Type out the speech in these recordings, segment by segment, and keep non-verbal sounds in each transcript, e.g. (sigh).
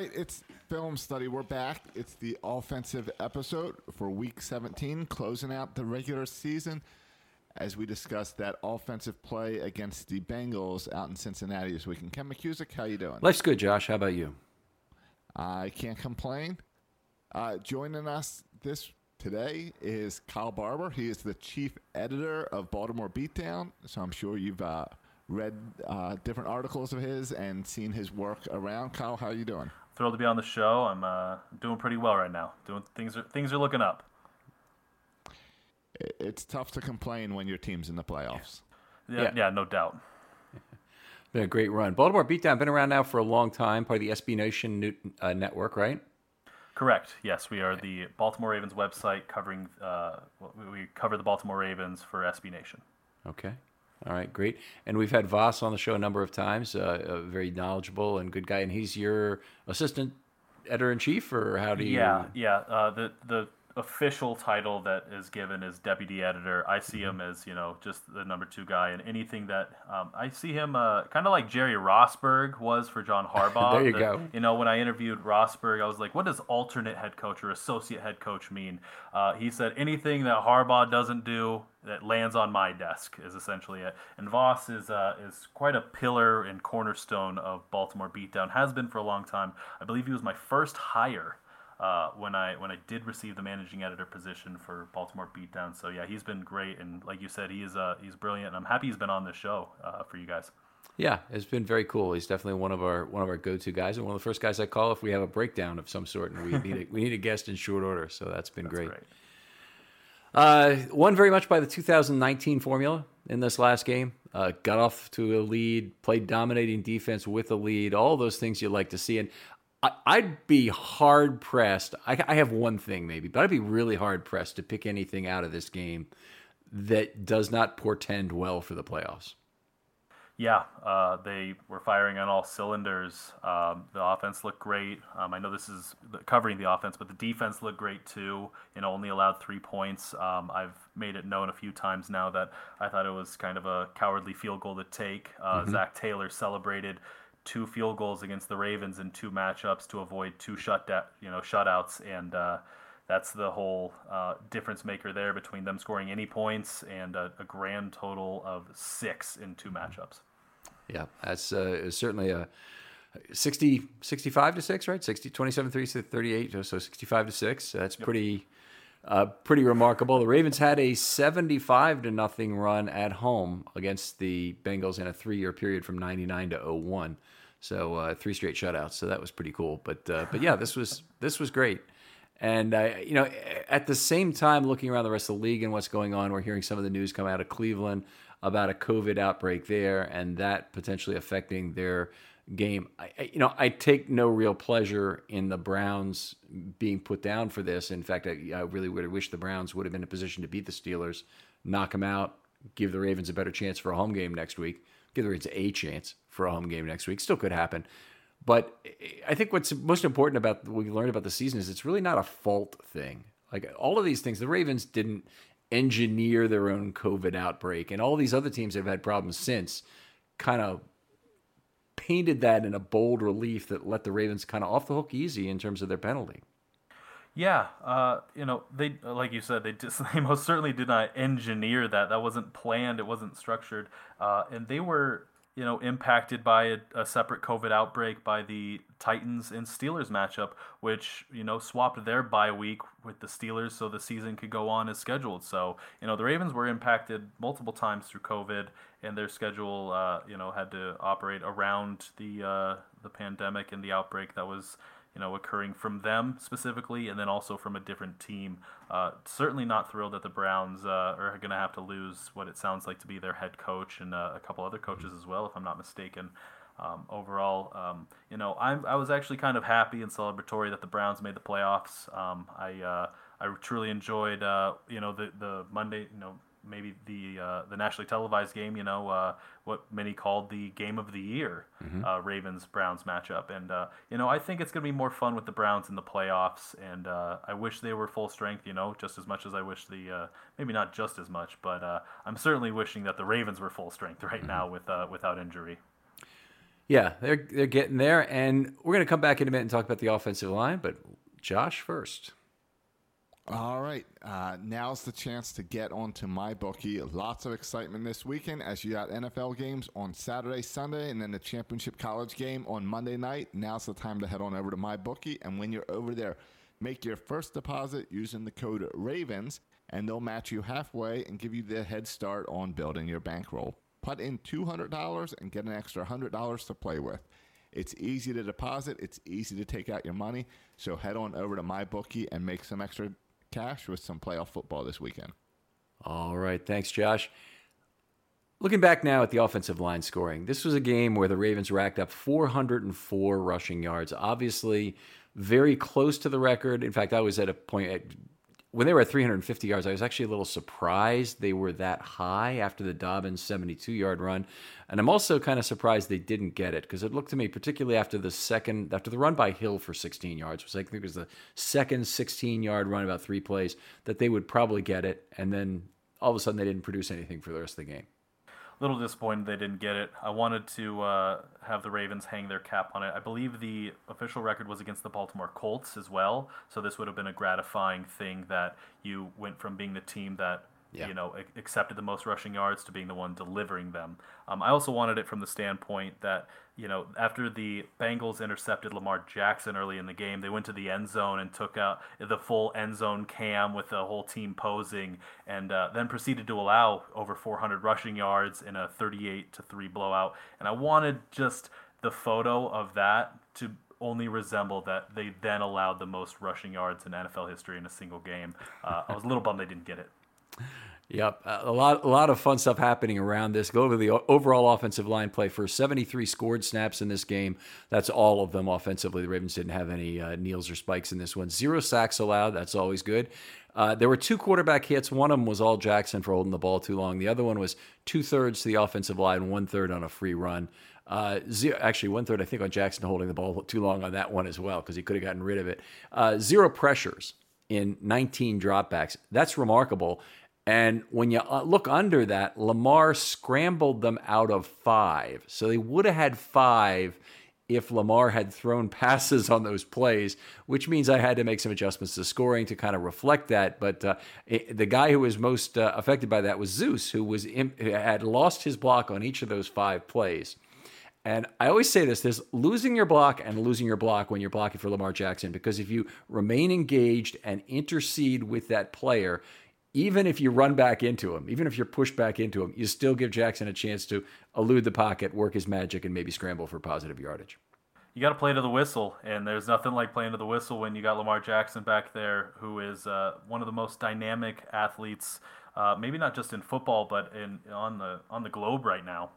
Right, it's film study. We're back. It's the offensive episode for week 17, closing out the regular season as we discuss that offensive play against the Bengals out in Cincinnati this weekend. Ken McKusick, how you doing? Life's good, Josh. How about you? I can't complain. Uh, joining us this today is Kyle Barber. He is the chief editor of Baltimore Beatdown, so I'm sure you've uh, read uh, different articles of his and seen his work around. Kyle, how are you doing? Thrilled to be on the show. I'm uh, doing pretty well right now. Doing things are things are looking up. It's tough to complain when your team's in the playoffs. Yeah, Yeah. yeah, no doubt. (laughs) Been a great run. Baltimore Beatdown been around now for a long time, part of the SB Nation new, uh, network, right? Correct. Yes, we are the Baltimore Ravens website covering. Uh, we- we cover the Baltimore Ravens for SB Nation. Okay. All right, great. And we've had Voss on the show a number of times. Uh, a very knowledgeable and good guy. And he's your assistant editor in chief, or how do you? Yeah, yeah. Uh, the the official title that is given is deputy editor. I see him as you know just the number two guy, and anything that um, I see him uh, kind of like Jerry Rosburg was for John (laughs) Harbaugh. There you The- go. You know, when I interviewed Rosburg, I was like, "What does alternate head coach or associate head coach mean?" Uh, he said, "Anything that Harbaugh doesn't do." That lands on my desk is essentially it. And Voss is uh, is quite a pillar and cornerstone of Baltimore beatdown. Has been for a long time. I believe he was my first hire uh, when I when I did receive the managing editor position for Baltimore Beatdown. So yeah, he's been great, and like you said, he is uh, he's brilliant. And I'm happy he's been on this show uh, for you guys. Yeah, it's been very cool. He's definitely one of our one of our go-to guys, and one of the first guys I call if we have a breakdown of some sort, and we need a, (laughs) we need a guest in short order. So that's been That's great. great. Uh, won very much by the 2019 formula in this last game. Uh, got off to a lead, played dominating defense with a lead, all those things you like to see. And I, I'd be hard pressed. I, I have one thing maybe, but I'd be really hard pressed to pick anything out of this game that does not portend well for the playoffs. Yeah, uh, they were firing on all cylinders. Um, the offense looked great. Um, I know this is covering the offense, but the defense looked great too. You know, only allowed three points. Um, I've made it known a few times now that I thought it was kind of a cowardly field goal to take. Uh, Zac Taylor celebrated two field goals against the Ravens in two matchups to avoid two shut you know shutouts, and uh, that's the whole uh, difference maker there between them scoring any points and a, a grand total of six in two matchups. Yeah, that's uh, certainly a 60, 65 to 6, right? 60, 27 3 to 38, so 65 to 6. That's yep. pretty uh, pretty remarkable. The Ravens had a 75 to nothing run at home against the Bengals in a three year period from 99 to 01. So uh, three straight shutouts. So that was pretty cool. But uh, but yeah, this was this was great. And uh, you know, at the same time, looking around the rest of the league and what's going on, we're hearing some of the news come out of Cleveland about a COVID outbreak there, and that potentially affecting their game. I, you know, I take no real pleasure in the Browns being put down for this. In fact, I, I really would have wished the Browns would have been in a position to beat the Steelers, knock them out, give the Ravens a better chance for a home game next week, give the Ravens a chance for a home game next week. Still could happen. But I think what's most important about what we learned about the season is it's really not a fault thing. Like all of these things, the Ravens didn't engineer their own COVID outbreak, and all these other teams have had problems since kind of painted that in a bold relief that let the Ravens kind of off the hook easy in terms of their penalty. Yeah, uh, you know, they like you said, they just (laughs) they most certainly did not engineer that. That wasn't planned. It wasn't structured, uh, and they were you know impacted by a, a, separate COVID outbreak by the Titans and Steelers matchup, which you know swapped their bye week with the Steelers so the season could go on as scheduled. So you know the Ravens were impacted multiple times through COVID, and their schedule uh, you know had to operate around the uh, the pandemic and the outbreak that was you know, occurring from them specifically, and then also from a different team. Uh, certainly not thrilled that the Browns uh, are going to have to lose what it sounds like to be their head coach and uh, a couple other coaches as well, if I'm not mistaken. Um, overall, um, you know, I, I was actually kind of happy and celebratory that the Browns made the playoffs. Um, I uh, I truly enjoyed, uh, you know, the the Monday, you know, maybe the uh, the nationally televised game. You know uh, what many called the game of the year, mm-hmm. uh, Ravens Browns matchup, and uh, you know I think it's going to be more fun with the Browns in the playoffs. And uh, I wish they were full strength. You know, just as much as I wish the uh, maybe not just as much, but I'm certainly wishing that the Ravens were full strength right mm-hmm. now with without injury. Yeah, they're they're getting there, and we're going to come back in a minute and talk about the offensive line. But Josh first. All right, uh, now's the chance to get onto MyBookie. Lots of excitement this weekend as you got NFL games on Saturday, Sunday, and then the championship college game on Monday night. Now's the time to head on over to MyBookie, and when you're over there, make your first deposit using the code Ravens, and they'll match you halfway and give you the head start on building your bankroll. Put in two hundred dollars and get an extra hundred dollars to play with. It's easy to deposit. It's easy to take out your money. So head on over to MyBookie and make some extra cash with some playoff football this weekend. All right. Thanks, Josh. Looking back now at the offensive line scoring, this was a game where the Ravens racked up 404 rushing yards. Obviously, very close to the record. In fact, I was at a point when they were at 350 yards, I was actually a little surprised they were that high after the Dobbins 72 yard run. And I'm also kind of surprised they didn't get it because it looked to me, particularly after the second, after the run by Hill for 16 yards, was I think was the second 16 yard run, about three plays, that they would probably get it. And then all of a sudden they didn't produce anything for the rest of the game little disappointed they didn't get it. I wanted to uh, have the Ravens hang their cap on it. I believe the official record was against the Baltimore Colts as well, so this would have been a gratifying thing that you went from being the team that yeah. you know, accepted the most rushing yards to being the one delivering them. Um, I also wanted it from the standpoint that, you know, after the Bengals intercepted Lamar Jackson early in the game, they went to the end zone and took out the full end zone cam with the whole team posing, and uh, then proceeded to allow over 400 rushing yards in a 38 to three blowout. And I wanted just the photo of that to only resemble that they then allowed the most rushing yards in NFL history in a single game. Uh, I was a little bummed they didn't get it. Yep, a lot, a lot of fun stuff happening around this. Go over the overall offensive line play for 73 scored snaps in this game. That's all of them offensively. The Ravens didn't have any uh, kneels or spikes in this one. Zero sacks allowed. That's always good. Uh, there were two quarterback hits. One of them was all Jackson for holding the ball too long. The other one was two thirds to the offensive line, one third on a free run. Uh, zero, actually, one third I think on Jackson holding the ball too long on that one as well because he could have gotten rid of it. Uh, zero pressures in 19 dropbacks. That's remarkable. And when you uh, look under that, Lamar scrambled them out of five. So they would have had five if Lamar had thrown (laughs) passes on those plays, which means I had to make some adjustments to scoring to kind of reflect that. But uh, it, the guy who was most uh, affected by that was Zeus, who was in, had lost his block on each of those five plays. And I always say this there's losing your block and losing your block when you're blocking for Lamar Jackson, because if you remain engaged and intercede with that player, even if you run back into him, even if you're pushed back into him, you still give Jackson a chance to elude the pocket, work his magic, and maybe scramble for positive yardage. You got to play to the whistle, and there's nothing like playing to the whistle when you got Lamar Jackson back there, who is uh, one of the most dynamic athletes, uh, maybe not just in football, but in on the on the globe right now.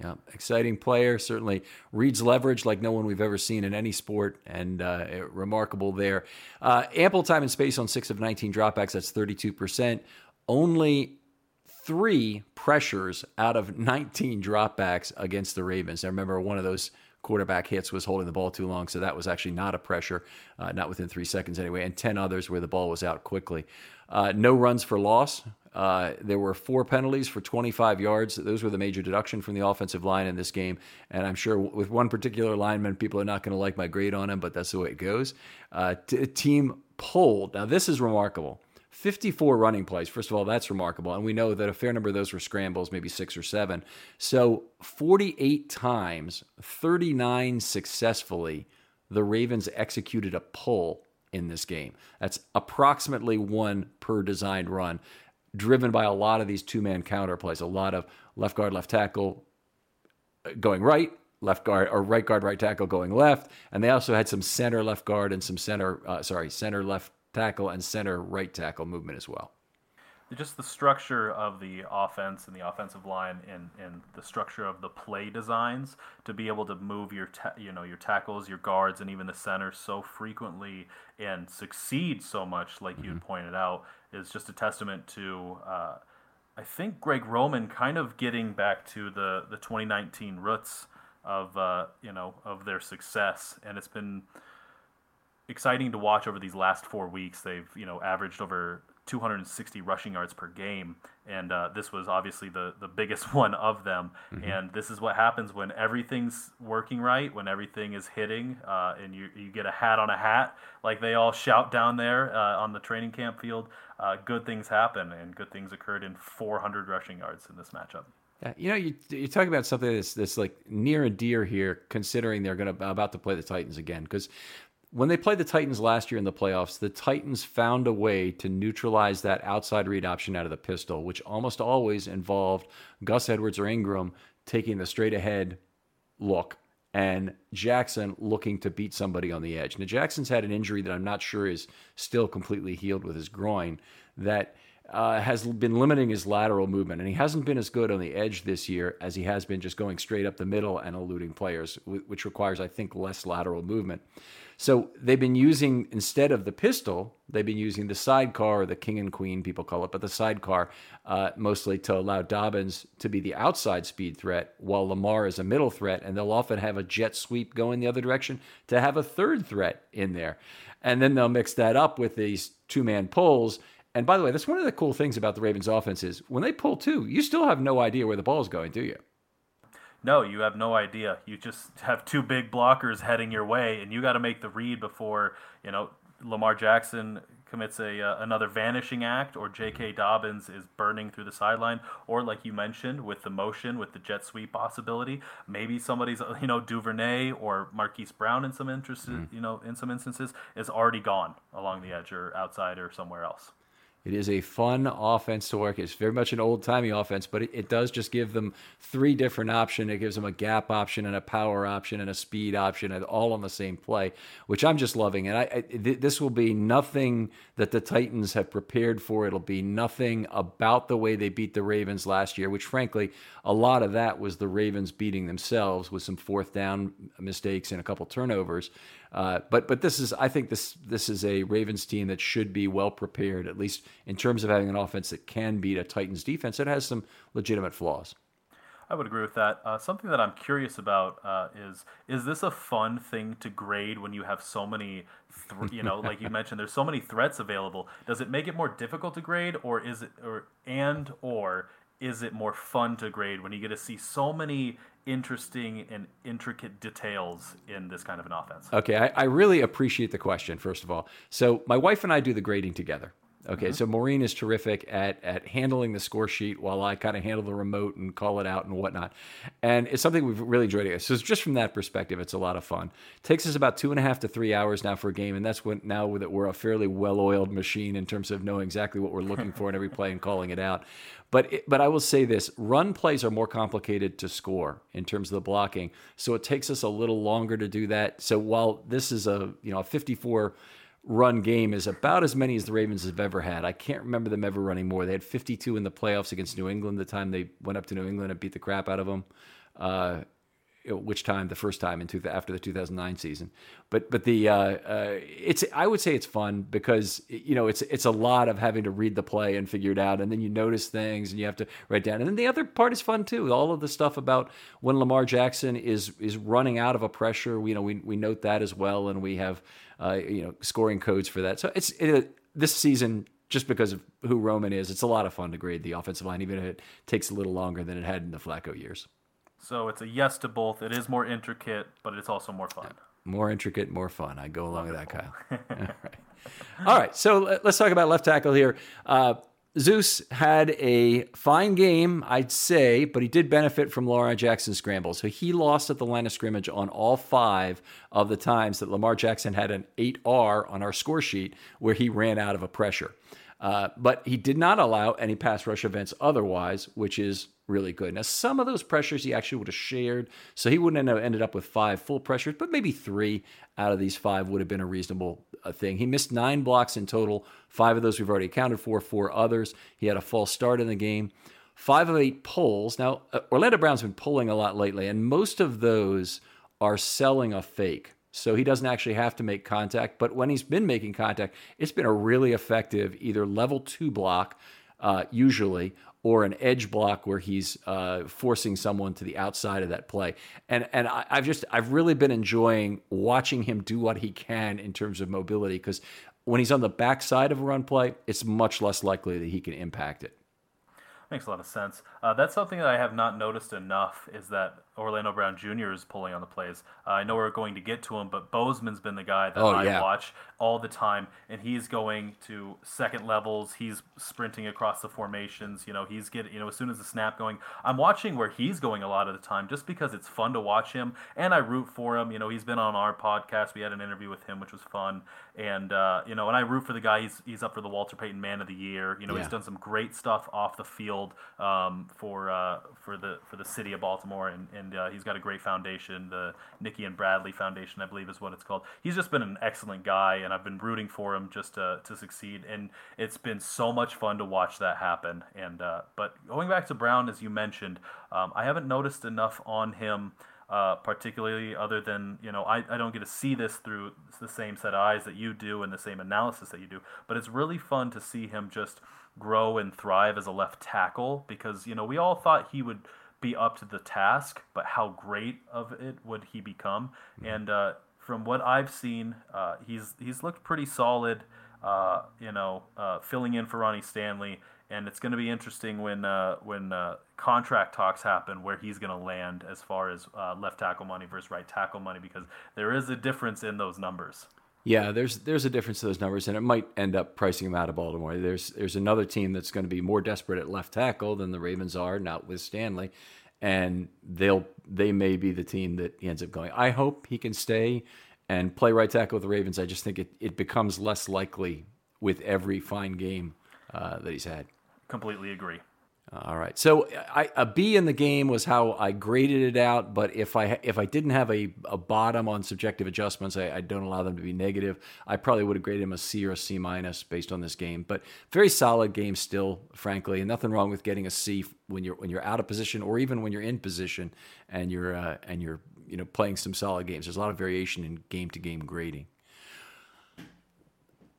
Yeah, exciting player. Certainly reads leverage like no one we've ever seen in any sport, and uh, remarkable there. Uh, ample time and space on six of 19 dropbacks. That's 32%. Only three pressures out of 19 dropbacks against the Ravens. I remember one of those quarterback hits was holding the ball too long, so that was actually not a pressure, uh, not within three seconds anyway, and 10 others where the ball was out quickly. Uh, no runs for loss. Uh, there were four penalties for 25 yards. Those were the major deduction from the offensive line in this game. And I'm sure with one particular lineman, people are not going to like my grade on him, but that's the way it goes. Uh, t- team pulled. Now, this is remarkable. 54 running plays. First of all, that's remarkable. And we know that a fair number of those were scrambles, maybe six or seven. So 48 times, 39 successfully, the Ravens executed a pull in this game. That's approximately one per designed run driven by a lot of these two man counter plays, a lot of left guard, left tackle uh, going right, left guard or right guard, right tackle going left, and they also had some center left guard and some center, uh, sorry, center left tackle and center right tackle movement as well just the structure of the offense and the offensive line and, and the structure of the play designs to be able to move your ta- you know your tackles, your guards, and even the center so frequently and succeed so much, like mm-hmm. you pointed out, is just a testament to. Uh, I think Greg Roman kind of getting back to the, the 2019 roots of uh, you know of their success, and it's been exciting to watch over these last four weeks. They've you know averaged over 260 rushing yards per game, and uh, this was obviously the the biggest (laughs) one of them. Mm-hmm. And this is what happens when everything's working right, when everything is hitting, uh, and you you get a hat on a hat, like they all shout down there uh, on the training camp field. Uh, good things happen, and good things occurred in 400 rushing yards in this matchup. Yeah, you know, you you're talking about something that's that's like near and dear here, considering they're to about to play the Titans again, because when they played the Titans last year in the playoffs, the Titans found a way to neutralize that outside read option out of the pistol, which almost always involved Gus Edwards or Ingram taking the straight ahead look and Jackson looking to beat somebody on the edge. Now, Jackson's had an injury that I'm not sure is still completely healed with his groin that uh, has been limiting his lateral movement, and he hasn't been as good on the edge this year as he has been just going straight up the middle and eluding players, which requires, I think, less lateral movement. So they've been using, instead of the pistol, they've been using the sidecar, or the king and queen, people call it, but the sidecar, uh, mostly to allow Dobbins to be the outside speed threat, while Lamar is a middle threat. And they'll often have a jet sweep going the other direction to have a third threat in there. And then they'll mix that up with these two man pulls. And by the way, that's one of the cool things about the Ravens offense is when they pull two, you still have no idea where the ball is going, do you? No, you have no idea. You just (laughs) have two big blockers heading your way, and you got to make the read before you know Lamar Jackson commits a uh, another vanishing act, or J.K. Dobbins is burning through the sideline, or like you mentioned with the motion, with the jet sweep possibility, maybe somebody's (laughs) you know Duvernay or Marquise Brown in some interest, mm. you know in some instances is already gone along the edge or outside or somewhere else. It is a fun offense to work. It's very much an old timey offense, but it, it, does just give them three different options. It gives them a gap option and a power option and a speed option, and all on the same play, which I'm just loving. And I, I th- this will be nothing that the Titans have prepared for. It'll be nothing about the way they beat the Ravens last year, which frankly, a lot of that was the Ravens beating themselves with some fourth down mistakes and a couple turnovers. Uh, but but this is I think this this is a Ravens team that should be well prepared at least in terms of having an offense that can beat a Titans defense that has some legitimate flaws. I would agree with that. Uh, something that I'm curious about uh, is is this a fun thing to grade when you have so many, th- you know, like you mentioned, there's so many threats available. Does it make it more difficult to grade, or is it, or and or is it more fun to grade when you get to see so many interesting and intricate details in this kind of an offense? Okay, I, I really appreciate the question, first of all. So, my wife and I do the grading together. Okay, mm-hmm. so Maureen is terrific at at handling the score sheet while I kind of handle the remote and call it out and whatnot. And it's something we've really enjoyed. So just from that perspective, it's a lot of fun. It takes us about two and a half to three hours now for a game, and that's when now that we're a fairly well-oiled machine in terms of knowing exactly what we're looking for in every play and calling it out. But it, but I will say this: run plays are more complicated to score in terms of the blocking, so it takes us a little longer to do that. So while this is a you know a 54 run game is about as many as the Ravens have ever had. I can't remember them ever running more. They had 52 in the playoffs against New England the time they went up to New England and beat the crap out of them. Uh, which time the first time in two, after the 2009 season but but the uh, uh, it's I would say it's fun because you know it's it's a lot of having to read the play and figure it out and then you notice things and you have to write down and then the other part is fun too all of the stuff about when Lamar Jackson is is running out of a pressure you know we we note that as well and we have uh, you know scoring codes for that so it's it, this season just because of who Roman is, it's a lot of fun to grade the offensive line, even if it takes a little longer than it had in the Flacco years. So it's a yes to both. It is more intricate, but it's also more fun. More intricate, more fun. I go along Wonderful. with that, Kyle. (laughs) (laughs) All right. All right. So let's talk about left tackle here. Uh, Zeus had a fine game, I'd say, but he did benefit from Lamar Jackson's scramble. So he lost at the line of scrimmage on all five of the times that Lamar Jackson had an 8R on our score sheet where he ran out of a pressure. Uh, but he did not allow any pass rush events otherwise, which is really good. Now, some of those pressures he actually would have shared, so he wouldn't have ended up with five full pressures, but maybe three out of these five would have been a reasonable uh, thing. He missed nine blocks in total. Five of those we've already accounted for, four others. He had a false start in the game. Five of eight pulls. Now, uh, Orlando Brown's been pulling a lot lately, and most of those are selling a fake. So he doesn't actually have to make contact. But when he's been making contact, it's been a really effective either level two block, uh, usually, or an edge block where he's uh, forcing someone to the outside of that play. And and I, have just I've really been enjoying watching him do what he can in terms of mobility because when he's on the backside of a run play, it's much less likely that he can impact it. Makes a lot of sense. Uh, that's something that I have not noticed enough is that Orlando Brown Jr. is pulling on the plays. Uh, I know we're going to get to him, but Bozeman's been the guy that oh, I yeah. watch all the time, and he's going to second levels. He's sprinting across the formations. You know, he's getting, you know, as soon as the snap going, I'm watching where he's going a lot of the time just because it's fun to watch him, and I root for him. You know, he's been on our podcast. We had an interview with him, which was fun, and uh, you know, and I root for the guy. He's he's up for the Walter Payton Man of the Year. You know, yeah. he's done some great stuff off the field um, for uh, for the for the city of Baltimore, and and uh, he's got a great foundation. The Nicky and Bradley Foundation, I believe, is what it's called. He's just been an excellent guy, and I've been rooting for him just to, to succeed. And it's been so much fun to watch that happen. And uh, but going back to Brown, as you mentioned, um, I haven't noticed enough on him. Uh, particularly other than you know I, I don't get to see this through the same set of eyes that you do and the same analysis that you do but it's really fun to see him just grow and thrive as a left tackle because you know we all thought he would be up to the task, but how great of it would he become? Mm-hmm. And uh, from what I've seen, uh, he's he's looked pretty solid. Uh, you know, uh, filling in for Ronnie Stanley, and it's going to be interesting when uh, when uh, contract talks happen where he's going to land as far as left tackle money versus right tackle money because there is a difference in those numbers. Yeah, there's there's a difference to those numbers, and it might end up pricing him out of Baltimore. There's there's another team that's going to be more desperate at left tackle than the Ravens are, not with Stanley, and they'll they may be the team that he ends up going. I hope he can stay and play right tackle with the Ravens. I just think it, it becomes less likely with every fine game uh, that he's had. Completely agree. All right. So I, a B in the game was how I graded it out. But if I if I didn't have a, a bottom on subjective adjustments, I, I don't allow them to be negative. I probably would have graded him a C or a C minus based on this game. But very solid game still, frankly, and nothing wrong with getting a C when you're when you're out of position or even when you're in position and you're uh, and you're you know playing some solid games. There's a lot of variation in game to game grading.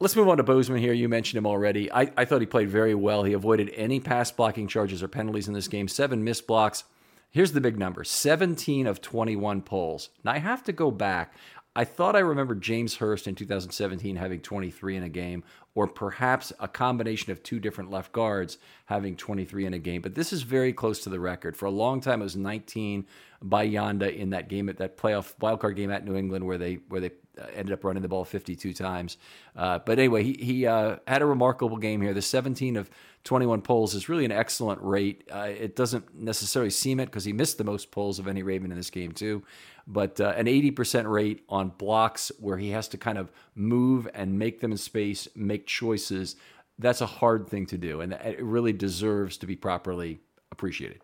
Let's move on to Bozeman here. You mentioned him already. I, I thought he played very well. He avoided any pass blocking charges or penalties in this game, seven missed blocks. Here's the big number 17 of 21 pulls. Now, I have to go back. I thought I remembered James Hurst in 2017 having 23 in a game, or perhaps a combination of two different left guards having 23 in a game. But this is very close to the record. For a long time, it was 19 by Yanda in that game at that playoff wildcard game at New England where they where they ended up running the ball 52 times. Uh, but anyway, he, he uh, had a remarkable game here. The 17 of 21 pulls is really an excellent rate. Uh, it doesn't necessarily seem it because he missed the most pulls of any Raven in this game, too. But uh, an 80% rate on blocks where he has to kind of move and make them in space, make choices. That's a hard thing to do. And it really deserves to be properly appreciated.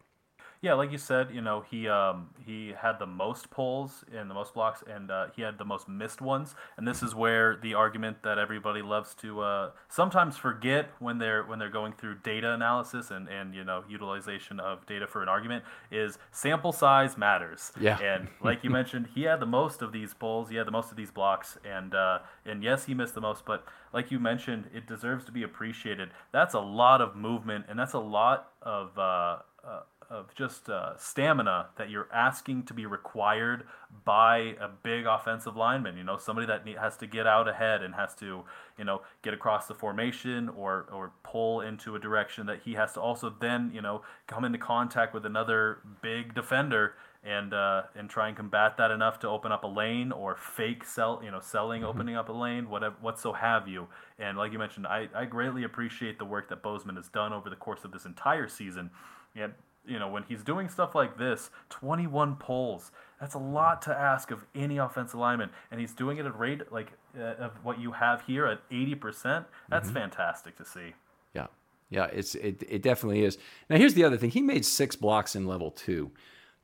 Yeah, like you said, you know, he um, he had the most pulls and the most blocks, and uh, he had the most missed ones. And this is where the argument that everybody loves to uh, sometimes forget when they're when they're going through data analysis and, and you know utilization of data for an argument is sample size matters. Yeah. And like you (laughs) mentioned, he had the most of these pulls, he had the most of these blocks, and uh, and yes, he missed the most, but like you mentioned, it deserves to be appreciated. That's a lot of movement, and that's a lot of uh, uh, of just uh, stamina that you're asking to be required by a big offensive lineman. You know, somebody that has to get out ahead and has to, you know, get across the formation or or pull into a direction that he has to also then, you know, come into contact with another big defender and uh, and try and combat that enough to open up a lane or fake sell, you know, selling, mm-hmm. opening up a lane, whatever, what so have you. And like you mentioned, I, I greatly appreciate the work that Bozeman has done over the course of this entire season. And you know, when he's doing stuff like this, 21 pulls. That's a lot to ask of any offensive lineman, and he's doing it at rate like uh, of what you have here at 80%. That's mm-hmm. fantastic to see. Yeah, yeah, it's it, it definitely is. Now here's the other thing: he made six blocks in level two.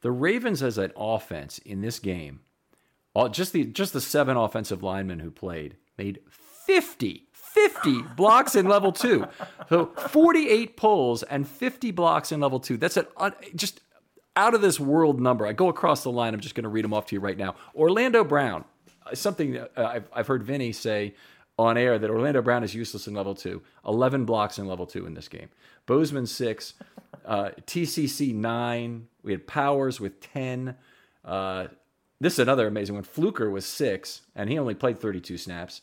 The Ravens as an offense in this game, all just the just the seven offensive linemen who played made 50 50 blocks in level two. So 48 pulls and 50 blocks in level two. That's an just out of this world number. I go across the line. I'm just going to read them off to you right now. Orlando Brown, uh, something uh, I've, I've heard Vinny say on air that Orlando Brown is useless in level two. 11 blocks in level two in this game. Bozeman, six. Uh, TCC, nine. We had Powers with 10. Uh, this is another amazing one. Fluker was six, and he only played 32 snaps.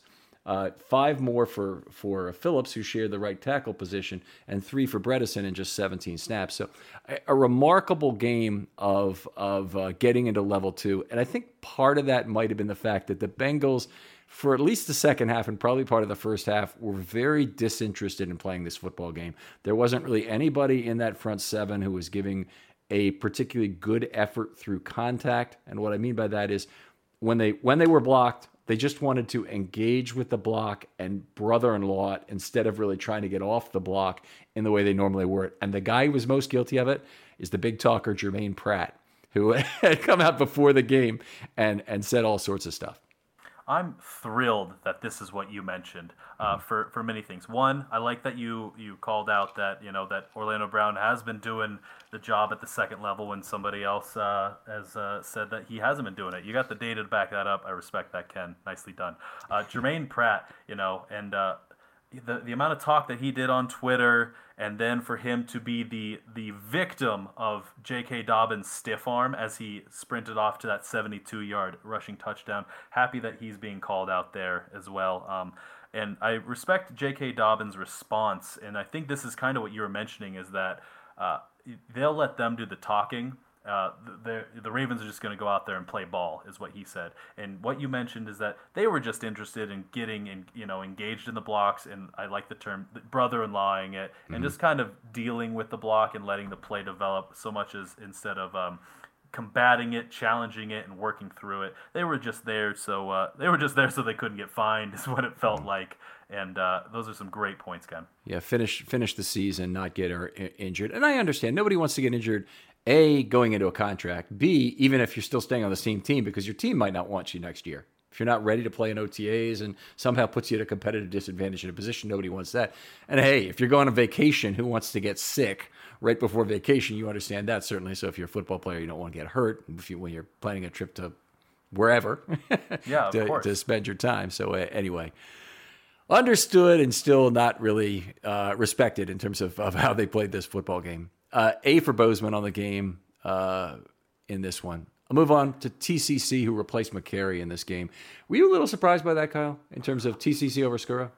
Uh, five more for for Phillips, who shared the right tackle position, and three for Bredeson in just 17 snaps. So, a, a remarkable game of of uh, getting into level two. And I think part of that might have been the fact that the Bengals, for at least the second half and probably part of the first half, were very disinterested in playing this football game. There wasn't really anybody in that front seven who was giving a particularly good effort through contact. And what I mean by that is when they when they were blocked they just wanted to engage with the block and brother in law instead of really trying to get off the block in the way they normally were. And the guy who was most guilty of it is the big talker, Germaine Pratt, who (laughs) had come out before the game and, and said all sorts of stuff. I'm thrilled that this is what you mentioned uh, mm-hmm. for for many things. One, I like that you you called out that you know that Orlando Brown has been doing the job at the second level when somebody else uh, has uh, said that he hasn't been doing it. You got the data to back that up. I respect that, Ken. Nicely done. Uh, (laughs) Germaine Pratt, you know, and uh, the the amount of talk that he did on Twitter and then for him to be the the victim of J.K. Dobbins' stiff arm as he sprinted off to that 72 yard rushing touchdown. Happy that he's being called out there as well. Um, and I respect J.K. Dobbins' response, and I think this is kind of what you were mentioning is that uh, they'll let them do the talking uh, the, the Ravens are just going to go out there and play ball, is what he said. And what you mentioned is that they were just interested in getting and you know engaged in the blocks, and I like the term brother-in-lawing it, mm-hmm. and just kind of dealing with the block and letting the play develop so much as instead of um, combating it, challenging it, and working through it. They were just there, so uh, they were just there so they couldn't get fined, (laughs) is what it felt like. And uh, those are some great points, Ken. Yeah, finish finish the season, not get er, injured. And I understand nobody wants to get injured a, going into a contract. B, even if you're still staying on the same team because your team might not want you next year. If you're not ready to play in OTAs and somehow puts you at a competitive disadvantage in a position, nobody wants that. And hey, if you're going on vacation, who wants to get sick right before vacation? You understand that certainly. So if you're a football player, you don't want to get hurt if you, when you're planning a trip to wherever (laughs) yeah, to, to, spend your time. So uh, anyway, understood and still not really uh, respected in terms of, of how they played this football game. Uh, a for Bozeman on the game uh, in this one. I'll move on to TCC, who replaced Mekari in this game. Were you a little surprised by that, Kyle, in terms of TCC over Skura?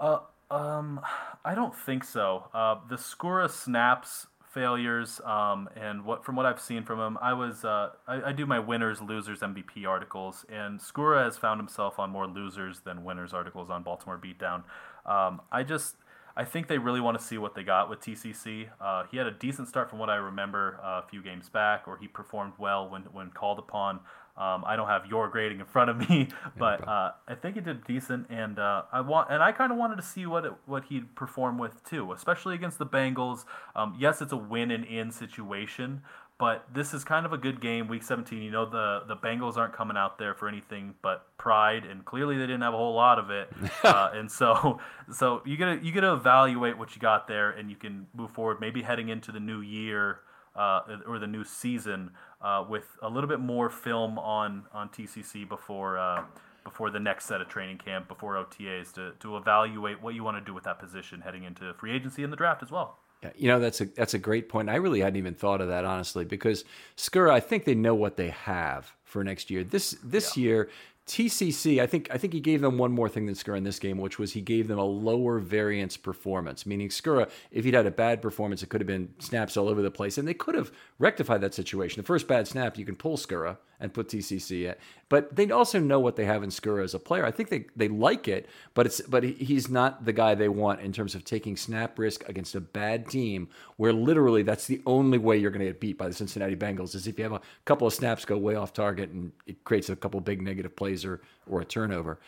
Uh, Um, I don't think so. Uh, the Skura snaps failures, um, and what from what I've seen from him, I was uh, I, I, do my winners losers MVP articles, and Skura has found himself on more losers than winners articles on Baltimore Beatdown. Um, I just I think they really want to see what they got with TCC. Uh, he had a decent start from what I remember uh, a few games back, or he performed well when when called upon. Um, I don't have your grading in front of me, (laughs) but uh, I think he did decent, and uh, I want and I kind of wanted to see what it, what he'd perform with too, especially against the Bengals. Um, yes, it's a win and in situation, but this is kind of a good game, Week 17. You know the the Bengals aren't coming out there for anything but pride, and clearly they didn't have a whole lot of it. (laughs) uh, and so so you gotta you gotta evaluate what you got there, and you can move forward. Maybe heading into the new year uh, or the new season uh, with a little bit more film on on TCC before uh, before the next set of training camp, before OTAs, to, to evaluate what you want to do with that position heading into free agency and the draft as well. You know that's a that's a great point. I really hadn't even thought of that honestly because Skura, I think they know what they have for next year. This this yeah. year TCC, I think I think he gave them one more thing than Skura in this game, which was he gave them a lower variance performance. Meaning Skura, if he'd had a bad performance, it could have been snaps all over the place, and they could have rectified that situation. The first bad snap, you can pull Skura and put TCC at, but they also know what they have in Skura as a player. I think they, they like it, but it's but he's not the guy they want in terms of taking snap risk against a bad team, where literally that's the only way you're going to get beat by the Cincinnati Bengals is if you have a couple of snaps go way off target and it creates a couple big negative plays or or a turnover.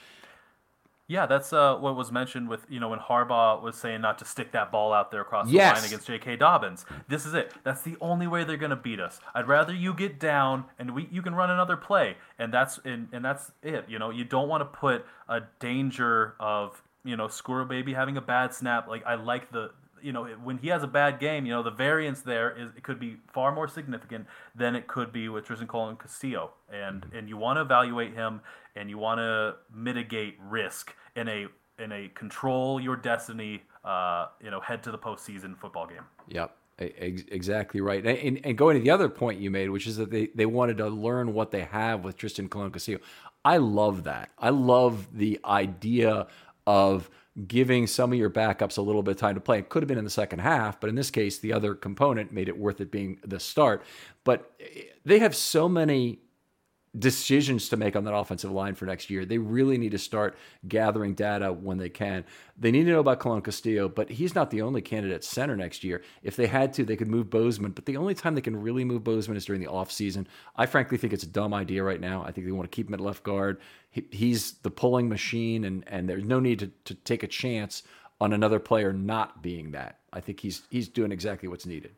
Yeah, that's uh, what was mentioned with you know when Harbaugh was saying not to stick that ball out there across the line against J.K. Dobbins. This is it. That's the only way they're going to beat us. I'd rather you get down and we you can run another play, and that's and, and that's it. You know, you don't want to put a danger of you know Skura Baby having a bad snap. Like I like the you know, when he has a bad game, you know, the variance there is it could be far more significant than it could be with Trystan Colon Castillo, and mm-hmm. and you want to evaluate him and you want to mitigate risk in a in a control your destiny, uh, you know, head to the postseason football game. Yep. Exactly right. And, and, going to the other point you made, which is that they, they wanted to learn what they have with Trystan Colon Castillo. I love that. I love the idea of giving some of your backups a little bit of time to play. It could have been in the second half, but in this case, the other component made it worth it being the start. But eh, they have so many decisions to make on that offensive line for next year. They really need to start gathering data when they can. They need to know about Colon Castillo, but he's not the only candidate center next year. If they had to, they could move Bozeman, but the only time they can really move Bozeman is during the offseason. I frankly think it's a dumb idea right now. I think they want to keep him at left guard. He, he's the pulling machine, and, and there's no need to, to take a chance on another player not being that. I think he's he's doing exactly what's needed.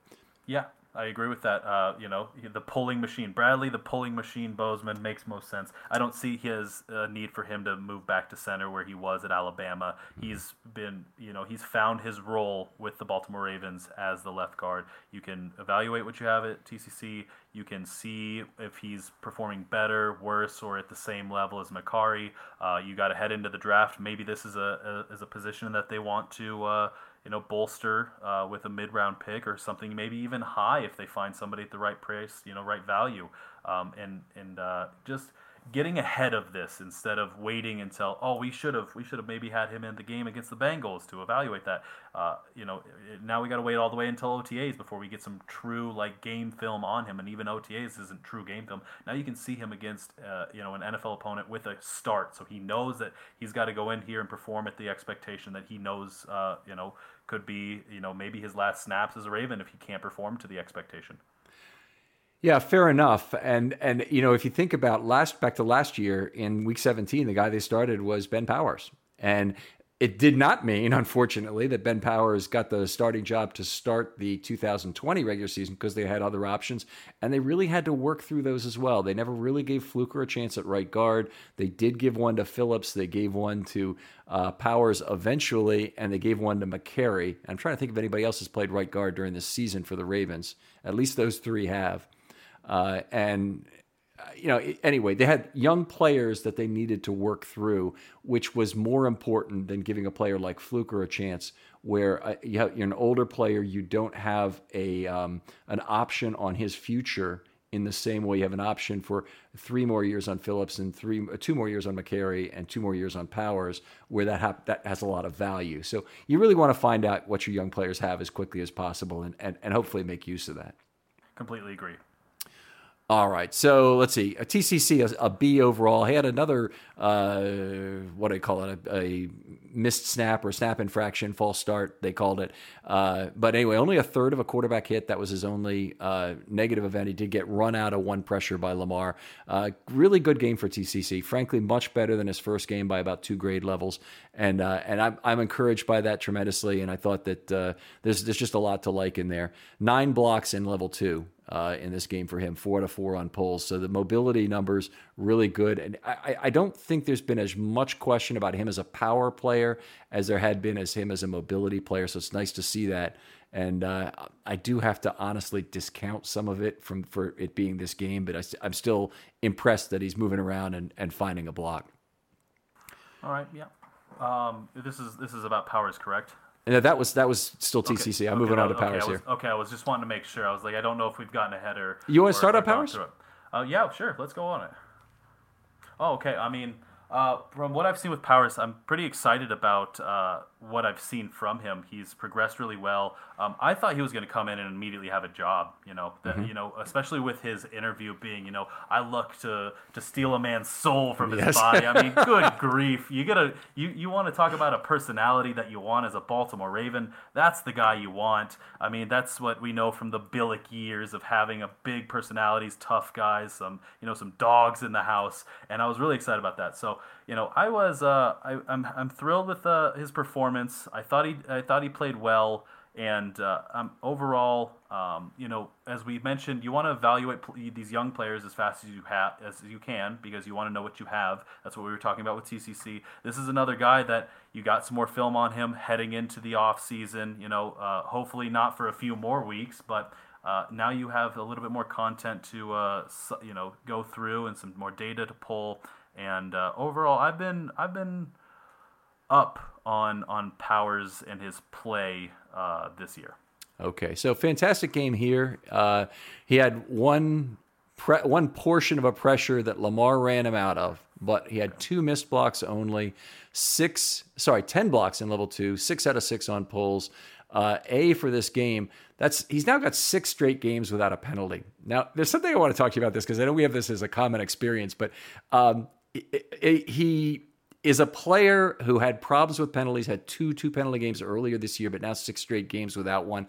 Yeah, I agree with that. Uh, you know, the pulling machine, Bradley, the pulling machine, Bozeman makes most sense. I don't see his uh, need for him to move back to center where he was at Alabama. He's been, you know, he's found his role with the Baltimore Ravens as the left guard. You can evaluate what you have at TCC. You can see if he's performing better, worse, or at the same level as Mekari. Uh, you got to head into the draft. Maybe this is a, a is a position that they want to uh, you know, bolster uh, with a mid-round pick or something, maybe even high if they find somebody at the right price, you know, right value, um, and and uh, just getting ahead of this instead of waiting until oh we should have we should have maybe had him in the game against the Bengals to evaluate that. Uh, you know, now we got to wait all the way until OTAs before we get some true like game film on him, and even OTAs isn't true game film. Now you can see him against uh, you know an NFL opponent with a start, so he knows that he's got to go in here and perform at the expectation that he knows uh, you know could be you know maybe his last snaps as a Raven if he can't perform to the expectation. Yeah, fair enough. And and you know, if you think about last back to last year in week 17, the guy they started was Ben Powers. And it did not mean, (laughs) unfortunately, that Ben Powers got the starting job to start the 2020 regular season because they had other options, and they really had to work through those as well. They never really gave Fluker a chance at right guard. They did give one to Phillips. They gave one to uh, Powers eventually, and they gave one to Mekari. I'm trying to think if anybody else has played right guard during this season for the Ravens. At least those three have. Uh, and you know, anyway, they had young players that they needed to work through, which was more important than giving a player like Fluker a chance. Where uh, you are an older player, you don't have a um, an option on his future in the same way you have an option for three more years on Phillips and three two more years on Mekari and two more years on Powers, where that ha- that has a lot of value. So you really want to find out what your young players have as quickly as possible, and and, and hopefully make use of that. Completely agree. All right, so let's see. A TCC, a, a B overall. He had another, uh, what do they call it? A, a, missed snap or snap infraction, false start, they called it. Uh, but anyway, only a third of a quarterback hit. That was his only uh, negative event. He did get run out of one pressure by Lamar. Uh, really good game for TCC. Frankly, much better than his first game by about two grade levels. And uh, and I'm, I'm encouraged by that tremendously. And I thought that uh, there's, there's just a lot to like in there. Nine blocks in level two uh, in this game for him, four to four on pulls. So the mobility numbers really good, and I, I, don't think there's been as much question about him as a power player as there had been as him as a mobility player. So it's nice to see that. And uh, I do have to honestly discount some of it from for it being this game, but I, am still impressed that he's moving around and, and finding a block. All right, yeah. Um, this is this is about powers, correct? And that was that was still TCC. Okay. I'm moving on to Powers okay, was, here. Okay, I was just wanting to make sure. I was like, I don't know if we've gotten ahead or. You want to start on Powers? Uh, yeah, sure. Let's go on it. Oh, okay. I mean, uh, from what I've seen with Powers, I'm pretty excited about uh, what I've seen from him. He's progressed really well. Um, I thought he was going to come in and immediately have a job. You know, that, mm-hmm. you know, especially with his interview being, you know, I look to to steal a man's soul from his yes. body. I mean, (laughs) good grief! You gotta you you want to talk about a personality that you want as a Baltimore Raven? That's the guy you want. I mean, that's what we know from the Billick years of having a big personalities, tough guys, some you know, some dogs in the house, and I was really excited about that. So you know, I was uh, I, I'm I'm thrilled with uh, his performance. I thought he I thought he played well. And uh, um, overall, um, you know, as we mentioned, you want to evaluate pl- these young players as fast as you have as you can because you want to know what you have. That's what we were talking about with TCC. This is another guy that you got some more film on him heading into the off season. You know, uh, hopefully not for a few more weeks, but uh, now you have a little bit more content to uh, you know go through and some more data to pull. And uh, overall, I've been I've been up on on Powers and his play uh, this year. Okay, so fantastic game here. Uh, he had one pre- one portion of a pressure that Lamar ran him out of, but he had two missed blocks only. Six, sorry, ten blocks in level two. Six out of six on pulls. Uh, a for this game. That's he's now got six straight games without a penalty. Now, there's something I want to talk to you about this because I know we have this as a common experience, but um, he is a player who had problems with penalties, had two two penalty games earlier this year, but now six straight games without one.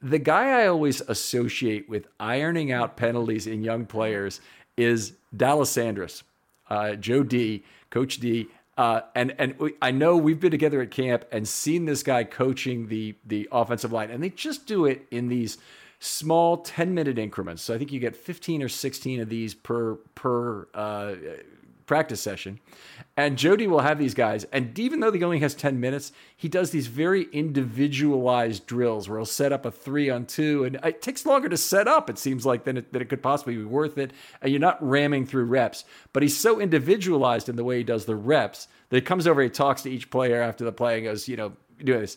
The guy I always associate with ironing out penalties in young players is D'Alessandris, uh, Joe D, Coach D. Uh, and and we, I know we've been together at camp and seen this guy coaching the the offensive line, and they just do it in these small 10 minute increments. So I think you get 15 or 16 of these per per uh, practice session. And Jody will have these guys. And even though he only has 10 minutes, he does these very individualized drills where he'll set up a three on two. And it takes longer to set up, it seems like, than it, than it could possibly be worth it. And you're not ramming through reps. But he's so individualized in the way he does the reps that he comes over, he talks to each player after the play and goes, you know, do this.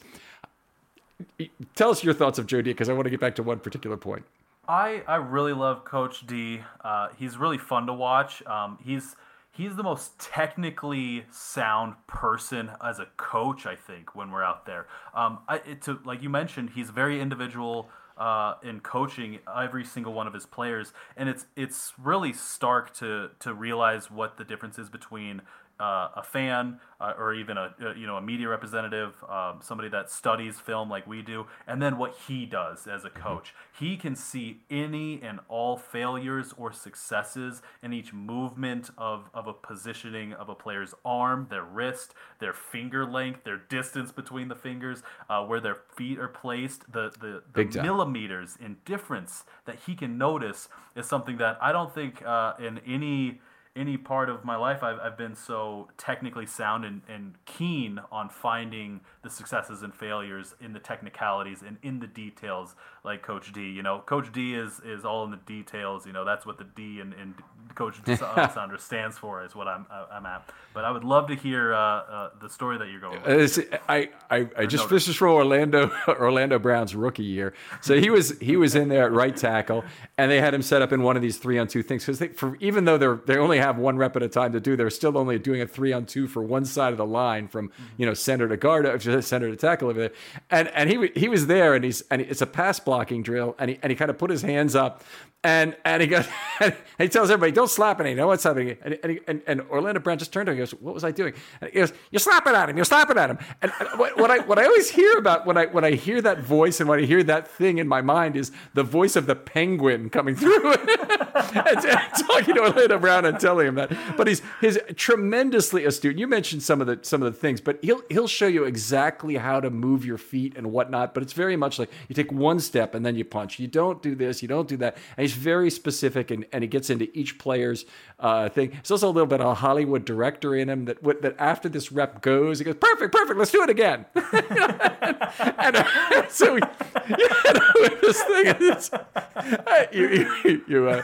Tell us your thoughts of Jody because I want to get back to one particular point. I, I really love Coach D. Uh, he's really fun to watch. Um, he's he's the most technically sound person as a coach. I think when we're out there, um, I, to like you mentioned, he's very individual. Uh, in coaching every single one of his players, and it's it's really stark to to realize what the difference is between uh, a fan uh, or even a, a, you know a media representative, um, somebody that studies film like we do, and then what he does as a mm-hmm. coach. He can see any and all failures or successes in each movement of, of a positioning of a player's arm, their wrist, their finger length, their distance between the fingers, uh, where their feet are placed, the the, the millimeters in difference that he can notice is something that I don't think uh, in any any part of my life I've, I've been so technically sound and, and keen on finding the successes and failures in the technicalities and in the details like coach d you know coach d is is all in the details you know that's what the d in, in Coach (laughs) Alessandro stands for is what I'm I'm at. But I would love to hear uh, uh, the story that you're going. With. I I, I just finished this for Orlando (laughs) Orlando Brown's rookie year. So he was he was in there at right tackle, and they had him set up in one of these three on two things because for even though they're they only have one rep at a time to do, they're still only doing a three on two for one side of the line from mm-hmm. you know center to guard, (laughs) center to tackle over there, and and he he was there, and he's and it's a pass blocking drill, and he and he kind of put his hands up and and he goes, (laughs) and he tells everybody, "Don't slap at him." Know what's happening? And and, and, and Orlando Brown just turned to him. He goes, "What was I doing?" And he goes, "You're slapping at him. You're slapping at him." And what, what I what I always hear about when I when I hear that voice and when I hear that thing in my mind is the voice of the penguin coming (laughs) through, and, and talking to Orlando Brown and telling him that. But he's he's tremendously astute. You mentioned some of the some of the things, but he'll he'll show you exactly how to move your feet and whatnot. But it's very much like you take one step and then you punch. You don't do this. You don't do that. And he's very specific and, and he gets into each player's uh, thing. There's also a little bit of a Hollywood director in him that that after this rep goes, he goes, perfect, perfect, let's do it again. and, (laughs) and uh, so we, (laughs) you know, this thing is, uh, you, you, you, uh,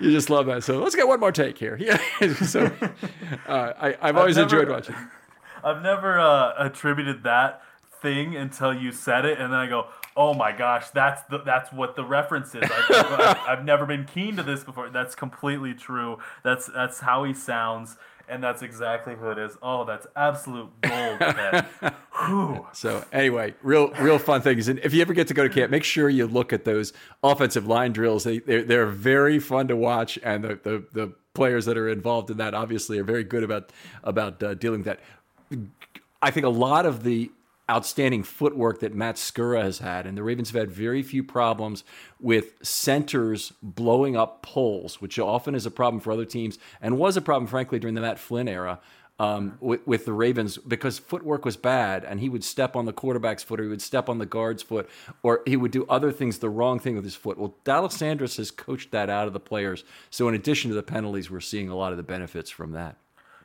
you, just love that. So let's get one more take here. (laughs) Yeah. so uh, I, I've always never, enjoyed watching. I've never uh, attributed that thing until you said it, and then I go, oh my gosh, that's the, that's what the reference is. I've, I've, I've, never been keen to this before. That's completely true. That's that's how he sounds, and that's exactly who it is. Oh, that's absolute gold. (laughs) so anyway, real real fun things. And if you ever get to go to camp, make sure you look at those offensive line drills. They they're, they're very fun to watch, and the the, the players that are involved in that obviously are very good about about uh, dealing with that. I think a lot of the outstanding footwork that Matt Skura has had. And the Ravens have had very few problems with centers blowing up poles, which often is a problem for other teams and was a problem, frankly, during the Matt Flynn era. Um, with, with the Ravens because footwork was bad and he would step on the quarterback's foot or he would step on the guard's foot or he would do other things the wrong thing with his foot. Well, D'Alessandris has coached that out of the players. So in addition to the penalties, we're seeing a lot of the benefits from that.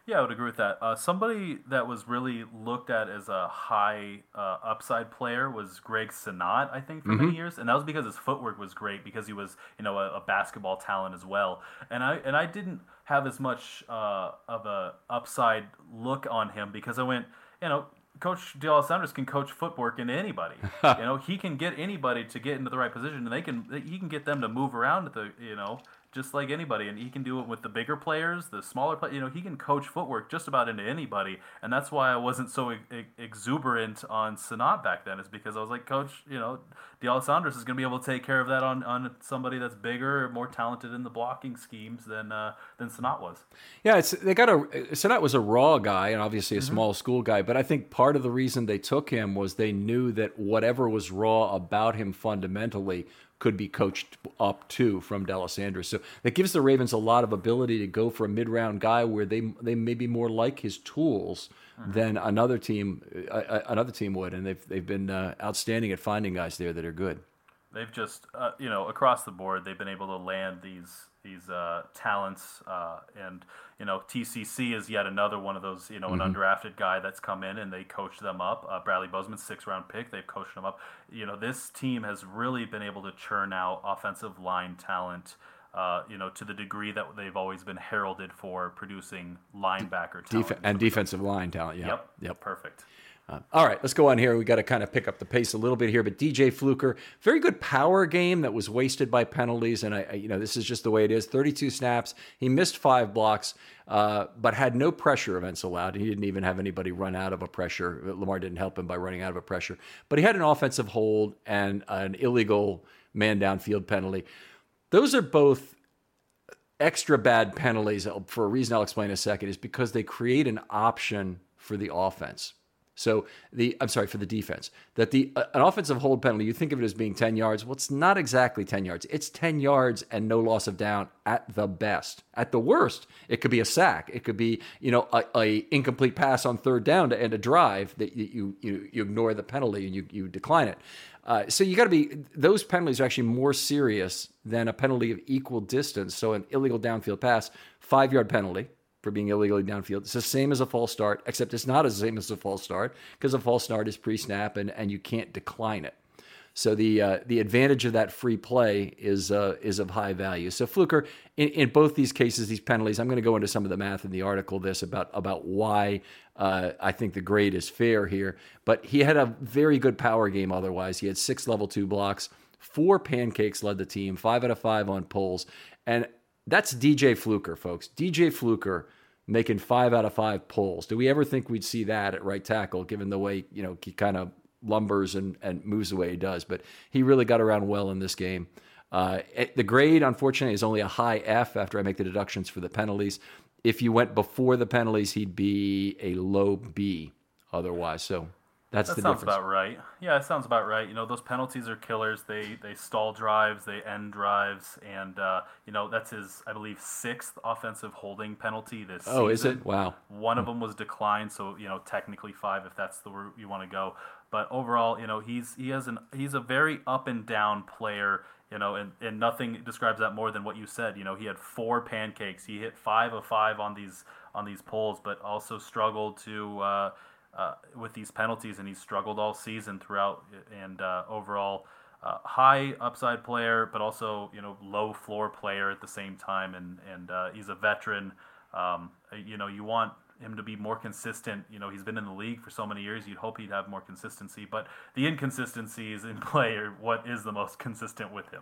Yeah, I would agree with that. Uh, somebody that was really looked at as a high uh, upside player was Greg Senat, I think, for mm-hmm. many years, and that was because his footwork was great because he was, you know, a, a basketball talent as well. And I and I didn't have as much uh, of a upside look on him because I went, you know, Coach D'Alessandris can coach footwork into anybody. (laughs) you know, he can get anybody to get into the right position, and they can he can get them to move around at the you know just like anybody, and he can do it with the bigger players, the smaller players. You know, he can coach footwork just about into anybody, and that's why I wasn't so exuberant on Senat back then. Is because I was like, Coach, you know, D'Alessandris is going to be able to take care of that on, on somebody that's bigger, or more talented in the blocking schemes than uh, than Senat was. Yeah, it's they got a Senat was a raw guy and obviously a mm-hmm. small school guy, but I think part of the reason they took him was they knew that whatever was raw about him fundamentally could be coached up too from Dallas So that gives the Ravens a lot of ability to go for a mid-round guy where they they may be more like his tools mm-hmm. than another team uh, uh, another team would, and they've they've been uh, outstanding at finding guys there that are good. They've just uh, you know across the board they've been able to land these these uh, talents uh, and you know, TCC is yet another one of those, you know, mm-hmm. an undrafted guy that's come in and they coach them up. Uh, Bradley Bozeman, six round pick, they've coached him up. You know, this team has really been able to churn out offensive line talent. Uh, you know, to the degree that they've always been heralded for producing linebacker talent Def- and defensive line talent. Yeah. Yep. Yep. Perfect. Uh, all right, let's go on here. We got to kind of pick up the pace a little bit here. But DJ Fluker, very good power game that was wasted by penalties, and I, I you know, this is just the way it is. 32 snaps. He missed five blocks, uh, but had no pressure events allowed. He didn't even have anybody run out of a pressure. Lamar didn't help him by running out of a pressure, but he had an offensive hold and an illegal man downfield penalty. Those are both extra bad penalties for a reason I'll explain in a second. Is because they create an option for the offense so the I'm sorry for the defense that the uh, an offensive hold penalty you think of it as being 10 yards. Well, it's not exactly 10 yards. It's 10 yards and no loss of down at the best. At the worst, it could be a sack. It could be you know a, a incomplete pass on third down to end a drive that you you, you ignore the penalty and you you decline it. Uh, so you got to be those penalties are actually more serious than a penalty of equal distance. So an illegal downfield pass, five yard penalty for being illegally downfield. It's the same as a false start, except it's not the same as a false start because a false start is pre snap and, and you can't decline it. So the uh, the advantage of that free play is uh, is of high value. So Fluker, in, in both these cases, these penalties, I'm going to go into some of the math in the article. This about about why uh, I think the grade is fair here. But he had a very good power game. Otherwise, he had six level two blocks, four pancakes led the team, five out of five on pulls, and that's DJ Fluker, folks. DJ Fluker making five out of five pulls. Do we ever think we'd see that at right tackle, given the way you know he kind of lumbers and, and moves the way he does. But he really got around well in this game. Uh, the grade, unfortunately, is only a high F after I make the deductions for the penalties. If you went before the penalties, he'd be a low B otherwise. So that's that the sounds difference. about right. Yeah, it sounds about right. You know, those penalties are killers. They they stall drives, they end drives, and uh, you know that's his, I believe, sixth offensive holding penalty this oh, season. is it? Wow. One of them was declined, so you know technically five if that's the route you want to go. But overall, you know, he's he has an he's a very up and down player. You know, and, and nothing describes that more than what you said. You know, he had four pancakes. He hit five of five on these on these pulls, but also struggled to uh, uh, with these penalties, and he's struggled all season throughout. And uh, overall, uh, high upside player, but also you know low floor player at the same time. And and uh, he's a veteran. Um, you know, you want him to be more consistent. You know, he's been in the league for so many years. You'd hope he'd have more consistency, but the inconsistencies in (laughs) play are what is the most consistent with him.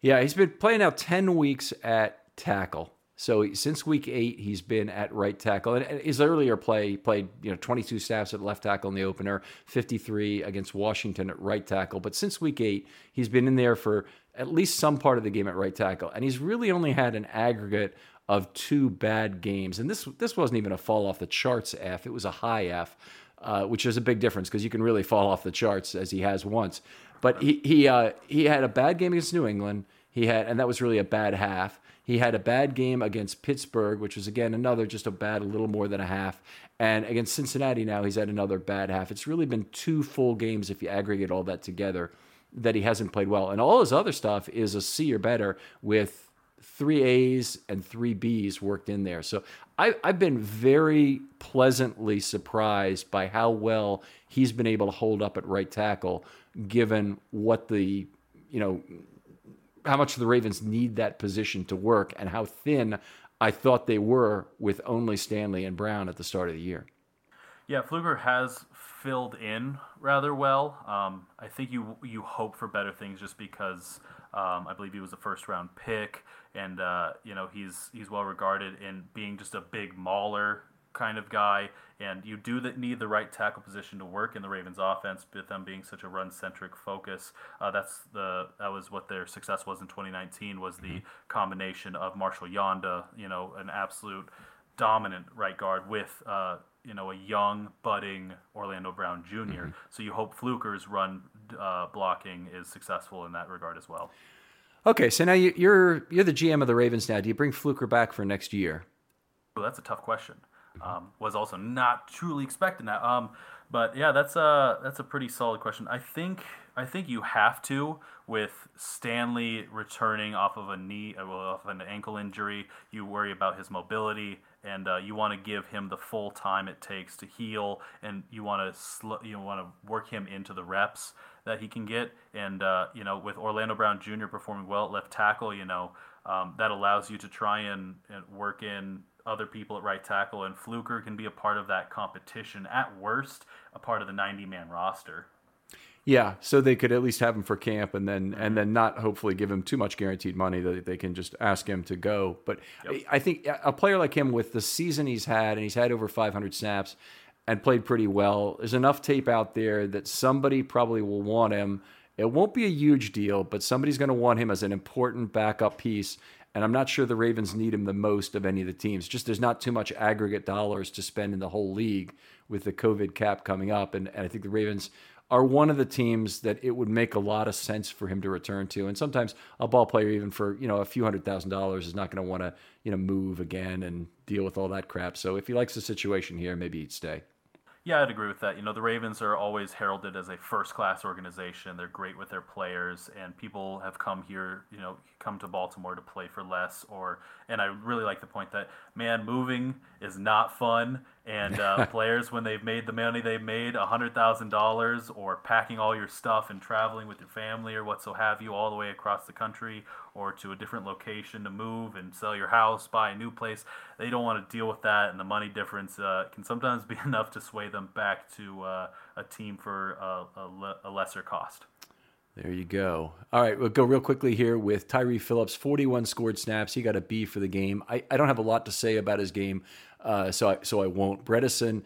Yeah, he's been playing now 10 weeks at tackle. So since week eight, he's been at right tackle. And his earlier play, played you know 22 snaps at left tackle in the opener, 53 against Washington at right tackle. But since week eight, he's been in there for at least some part of the game at right tackle, and he's really only had an aggregate of two bad games. And this this wasn't even a fall off the charts F; it was a high F, uh, which is a big difference because you can really fall off the charts as he has once. But he he uh, he had a bad game against New England. He had, and that was really a bad half. He had a bad game against Pittsburgh, which was again another just a bad, a little more than a half. And against Cincinnati now, he's had another bad half. It's really been two full games if you aggregate all that together that he hasn't played well. And all his other stuff is a C or better with three A's and three B's worked in there. So I, I've been very pleasantly surprised by how well he's been able to hold up at right tackle, given what the, you know, how much the Ravens need that position to work and how thin I thought they were with only Stanley and Brown at the start of the year. Yeah, Fluker has filled in rather well. Um, I think you you hope for better things just because um, I believe he was a first round pick, and uh, you know he's he's well regarded in being just a big mauler kind of guy. And you do that need the right tackle position to work in the Ravens' offense, with them being such a run-centric focus. Uh, that's the that was what their success was in 2019 was the combination of Marshal Yanda, you know, an absolute dominant right guard with uh, you know a young budding Orlando Brown junior So you hope Fluker's run uh, blocking is successful in that regard as well. Okay, so now you, you're you're the GM of the Ravens now. Do you bring Fluker back for next year? Well, that's a tough question. Um, was also not truly expecting that. Um, but yeah, that's a that's a pretty solid question. I think I think you have to with Stanley returning off of a knee, uh, off of an ankle injury. You worry about his mobility, and uh, you want to give him the full time it takes to heal, and you want to sl- you want to work him into the reps that he can get. And uh, you know, with Orlando Brown Jr. performing well at left tackle, you know um, that allows you to try and, and work in other people at right tackle, and Fluker can be a part of that competition. At worst, a part of the 90 man roster. Yeah, so they could at least have him for camp, and then and mm-hmm. then not hopefully give him too much guaranteed money that they can just ask him to go. But Yep. I think a player like him with the season he's had, and he's had over 500 snaps and played pretty well. There's enough tape out there that somebody probably will want him. It won't be a huge deal, but somebody's going to want him as an important backup piece. And I'm not sure the Ravens need him the most of any of the teams. Just there's not too much aggregate dollars to spend in the whole league with the COVID cap coming up. And, and I think the Ravens are one of the teams that it would make a lot of sense for him to return to. And sometimes a ball player, even for you know a few hundred thousand dollars, is not going to want to you know move again and deal with all that crap. So if he likes the situation here, maybe he'd stay. Yeah, I'd agree with that. You know, the Ravens are always heralded as a first class organization. They're great with their players, and people have come here, you know, come to Baltimore to play for less. Or, and I really like the point that, man, moving is not fun. And uh, (laughs) players, when they've made the money they've made, $100,000, or packing all your stuff and traveling with your family or what so have you all the way across the country or to a different location to move and sell your house, buy a new place, they don't want to deal with that. And the money difference uh, can sometimes be (laughs) enough to sway them back to uh, a team for a, a, le- a lesser cost. There you go. All right, we'll go real quickly here with Tyre Phillips, 41 scored snaps. He got a B for the game. I, I don't have a lot to say about his game, uh, so I, so I won't. Bredeson,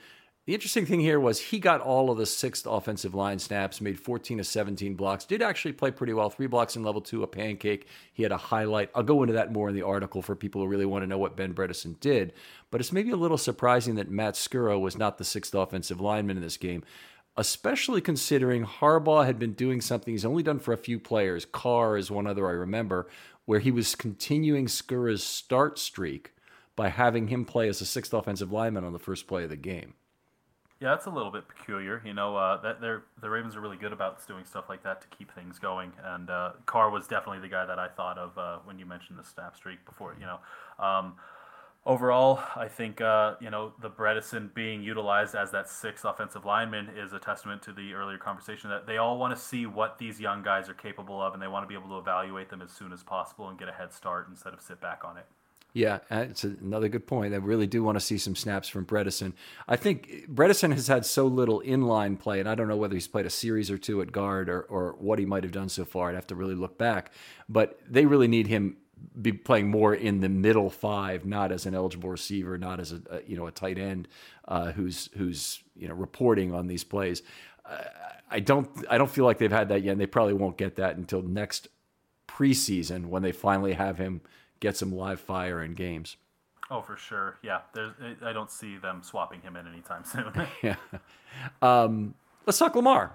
the interesting thing here was he got all of the sixth offensive line snaps, made 14 to 17 blocks, did actually play pretty well. Three blocks in level two, a pancake. He had a highlight. I'll go into that more in the article for people who really want to know what Ben Bredeson did. But it's maybe a little surprising that Matt Skura was not the sixth offensive lineman in this game especially considering Harbaugh had been doing something he's only done for a few players. Carr is one other I remember, where he was continuing Skura's start streak by having him play as a sixth offensive lineman on the first play of the game. Yeah, that's a little bit peculiar. You know, uh, that they're the Ravens are really good about doing stuff like that to keep things going. And uh, Carr was definitely the guy that I thought of uh, when you mentioned the snap streak before. You know, um, overall, I think uh, you know the Bredeson being utilized as that sixth offensive lineman is a testament to the earlier conversation that they all want to see what these young guys are capable of, and they want to be able to evaluate them as soon as possible and get a head start instead of sit back on it. Yeah, it's another good point. I really do want to see some snaps from Bredeson. I think Bredeson has had so little inline play, and I don't know whether he's played a series or two at guard or, or what he might have done so far. I'd have to really look back. But they really need him be playing more in the middle five, not as an eligible receiver, not as a, a you know a tight end uh, who's who's you know reporting on these plays. Uh, I don't I don't feel like they've had that yet, and they probably won't get that until next preseason when they finally have him get some live fire in games. Oh, for sure. Yeah, There's, I don't see them swapping him in anytime soon. (laughs) (laughs) yeah. Um, let's talk Lamar.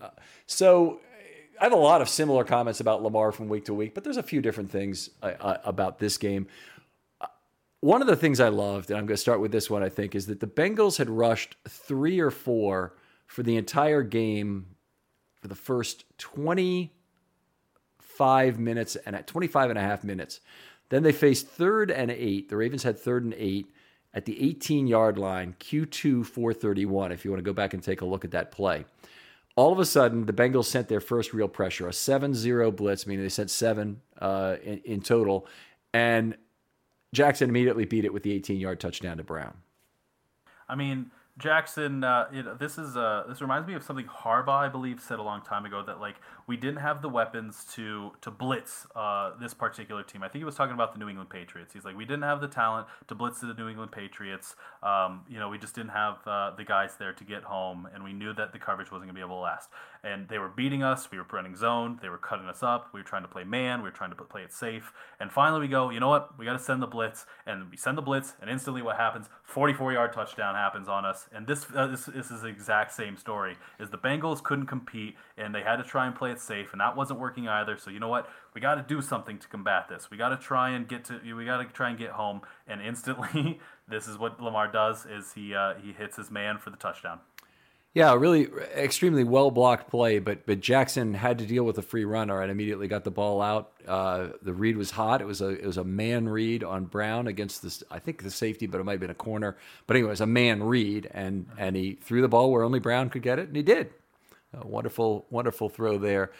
Uh, so I have a lot of similar comments about Lamar from week to week, but there's a few different things uh, uh, about this game. Uh, one of the things I loved, and I'm going to start with this one, I think, is that the Bengals had rushed three or four for the entire game for the first 25 minutes and at 25 and a half minutes. Then they faced third and eight. The Ravens had third and eight at the 18 yard line, Q2 431, if you want to go back and take a look at that play all of a sudden, the Bengals sent their first real pressure, a 7 0 blitz, meaning they sent seven uh, in, in total. And Jackson immediately beat it with the 18 yard touchdown to Brown. I mean, Jackson, uh, you know, this is uh, this reminds me of something Harbaugh, I believe, said a long time ago that like we didn't have the weapons to to blitz uh, this particular team. I think he was talking about the New England Patriots. He's like, we didn't have the talent to blitz the New England Patriots. Um, you know, we just didn't have uh, the guys there to get home, and we knew that the coverage wasn't gonna be able to last. And they were beating us. We were running zone. They were cutting us up. We were trying to play man. We were trying to play it safe. And finally, we go, you know what? We got to send the blitz, and we send the blitz, and instantly, what happens? 44 yard touchdown happens on us, and this, uh, this this is the exact same story. Is the Bengals couldn't compete and they had to try and play it safe, and that wasn't working either. So you know what? We got to do something to combat this. We got to try and get to we got to try and get home. And instantly, (laughs) this is what Lamar does: is he uh, he hits his man for the touchdown. Yeah, really extremely well blocked play, but but Jackson had to deal with a free runner and immediately got the ball out. Uh, the read was hot. It was a it was a man read on Brown against this I think the safety, but it might have been a corner. But anyway, it was a man read, and and he threw the ball where only Brown could get it, and he did. A wonderful wonderful throw there.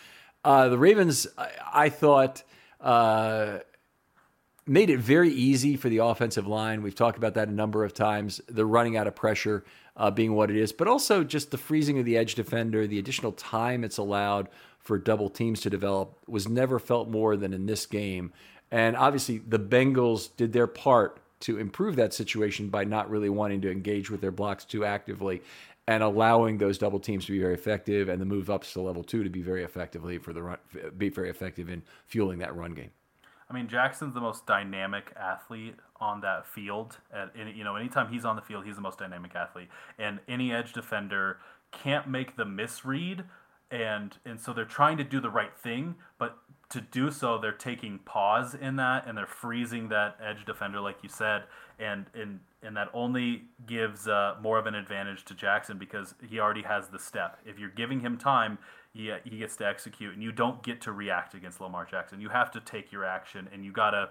Uh, the Ravens, I, I thought. Uh, made it very easy for the offensive line. We've talked about that a number of times. They're running out of pressure uh, being what it is, but also just the freezing of the edge defender, the additional time it's allowed for double teams to develop was never felt more than in this game. And obviously, the Bengals did their part to improve that situation by not really wanting to engage with their blocks too actively and allowing those double teams to be very effective and the move ups to level two to be very effectively for the run, be very effective in fueling that run game. I mean, Jackson's the most dynamic athlete on that field. At any, you know, anytime he's on the field, he's the most dynamic athlete. And any edge defender can't make the misread, and and so they're trying to do the right thing, but to do so, they're taking pause in that, and they're freezing that edge defender, like you said, and and and that only gives uh, more of an advantage to Jackson because he already has the step. If you're giving him time, he, he gets to execute, and you don't get to react against Lamar Jackson. You have to take your action, and you gotta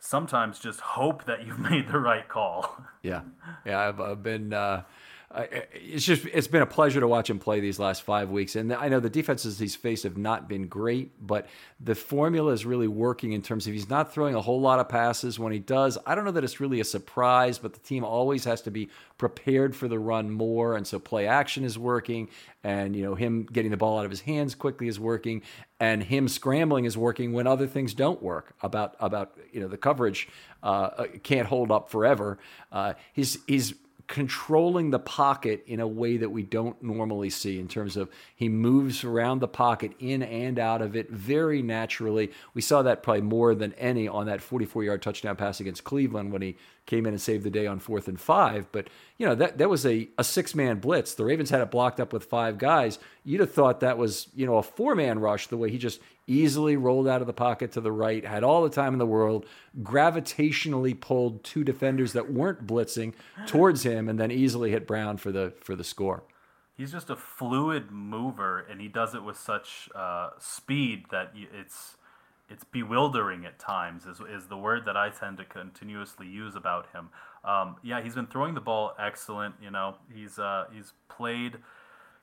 sometimes just hope that you've (laughs) made the right call. Yeah, yeah, I've, I've been. Uh, it's just it's been a pleasure to watch him play these last five weeks, and I know the defenses he's faced have not been great, but the formula is really working in terms of he's not throwing a whole lot of passes. When he does, I don't know that it's really a surprise, but the team always has to be prepared for the run more, and so play action is working, and you know him getting the ball out of his hands quickly is working, and him scrambling is working when other things don't work. About about you know the coverage uh, can't hold up forever. Uh, he's he's controlling the pocket in a way that we don't normally see in terms of he moves around the pocket in and out of it very naturally. We saw that probably more than any on that 44 yard touchdown pass against Cleveland when he came in and saved the day on fourth and five. But, you know, that, that was a, a six man blitz. The Ravens had it blocked up with five guys. You'd have thought that was, you know, a four man rush the way he just easily rolled out of the pocket to the right, had all the time in the world, gravitationally pulled two defenders that weren't blitzing towards him, and then easily hit Brown for the for the score. He's just a fluid mover, and he does it with such uh, speed that it's it's bewildering at times. Is is the word that I tend to continuously use about him. Um, yeah, he's been throwing the ball excellent. You know, he's uh, he's played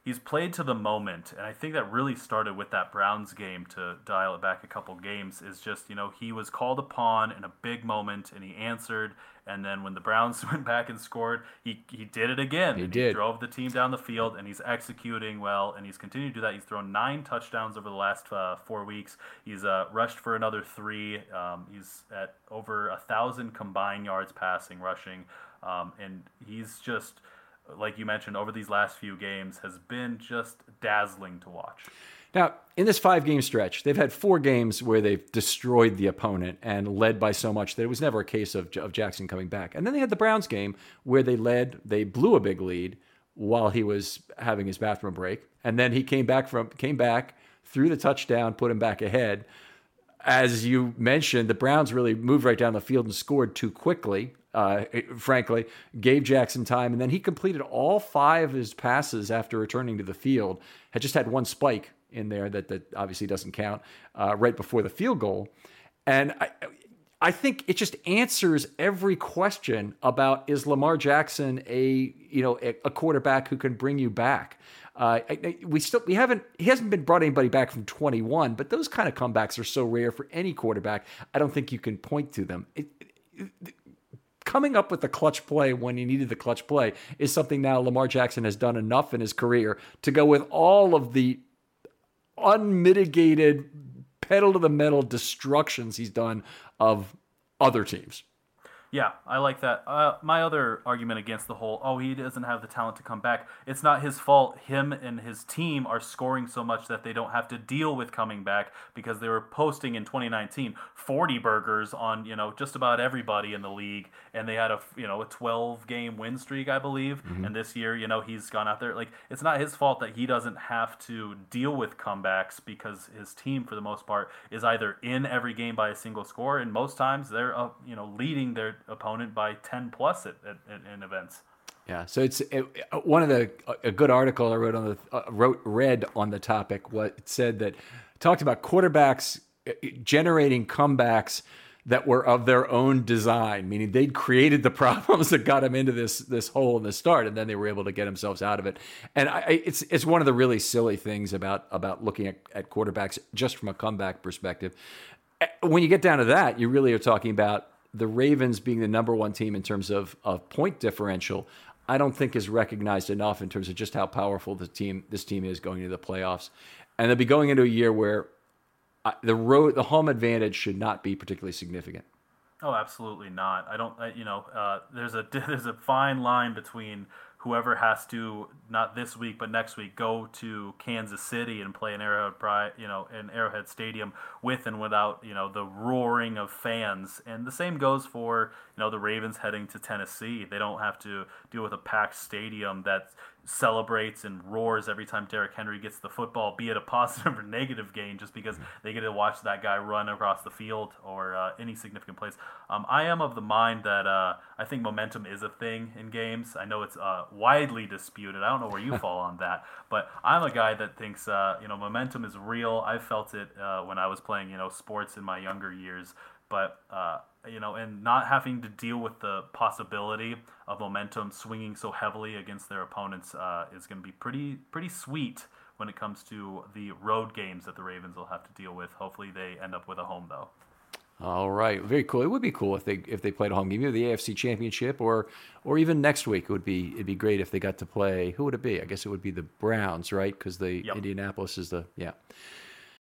he's played to the moment and i think that really started with that browns game to dial it back a couple games is just you know he was called upon in a big moment and he answered and then when the browns (laughs) went back and scored he, he did it again. He did he drove the team down the field and he's executing well and he's continued to do that. He's thrown nine touchdowns over the last uh, four weeks. He's uh, rushed for another three. Um, he's at over a thousand combined yards passing rushing. Um, and he's just like you mentioned, over these last few games has been just dazzling to watch. Now, in this five game stretch, they've had four games where they've destroyed the opponent and led by so much that it was never a case of, of Jackson coming back. And then they had the Browns game where they led, they blew a big lead while he was having his bathroom break. And then he came back from came back, threw the touchdown, put him back ahead. As you mentioned, the Browns really moved right down the field and scored too quickly uh, frankly, gave Jackson time. And then he completed all five of his passes after returning to the field, had just had one spike in there that, that obviously doesn't count uh, right before the field goal. And I, I think it just answers every question about is Lamar Jackson a you know a, quarterback who can bring you back. Uh, we still we haven't he hasn't been brought anybody back from 21, but those kind of comebacks are so rare for any quarterback. I don't think you can point to them. It, it, coming up with the clutch play when he needed the clutch play is something now Lamar Jackson has done enough in his career to go with all of the unmitigated pedal to the metal destructions he's done of other teams. Yeah, I like that. Uh, my other argument against the whole, oh, he doesn't have the talent to come back. It's not his fault. Him and his team are scoring so much that they don't have to deal with coming back because they were posting in 2019 40 burgers on you know just about everybody in the league, and they had a you know a 12 game win streak, I believe. Mm-hmm. And this year, you know, he's gone out there like it's not his fault that he doesn't have to deal with comebacks because his team, for the most part, is either in every game by a single score, and most times they're uh, you know leading their opponent by 10 plus at, at, at in events. Yeah, so it's it, one of the a good article I wrote on the uh, wrote read on the topic. What said that talked about quarterbacks uh, generating comebacks that were of their own design, meaning they'd created the (laughs) problems that got them into this this hole in the start, and then they were able to get themselves out of it. And I, it's it's one of the really silly things about about looking at, at quarterbacks just from a comeback perspective. When you get down to that, you really are talking about the Ravens being the number one team in terms of, of point differential, I don't think is recognized enough in terms of just how powerful the team this team is going into the playoffs, and they'll be going into a year where the road the home advantage should not be particularly significant. Oh, absolutely not. I don't. you know, uh, there's a (laughs) there's a fine line between whoever has to not this week but next week go to Kansas City and play in Arrowhead, you know, in Arrowhead Stadium with and without you know the roaring of fans. And the same goes for you know the Ravens heading to Tennessee. They don't have to deal with a packed stadium that celebrates and roars every time Derrick Henry gets the football, be it a (laughs) positive or negative gain, just because they get to watch that guy run across the field or uh, any significant plays. Um, I am of the mind that uh, I think momentum is a thing in games. I know it's uh, widely disputed. I don't know where you (laughs) fall on that, but I'm a guy that thinks uh, you know momentum is real. I felt it uh, when I was playing you know sports in my younger years but uh, you know, and not having to deal with the possibility of momentum swinging so heavily against their opponents uh, is going to be pretty pretty sweet when it comes to the road games that the Ravens will have to deal with. Hopefully, they end up with a home though. All right, very cool. It would be cool if they if they played a home game, either the AFC Championship or or even next week. It would be it'd be great if they got to play. Who would it be? I guess it would be the Browns, right? Because the yep. Indianapolis is the yeah.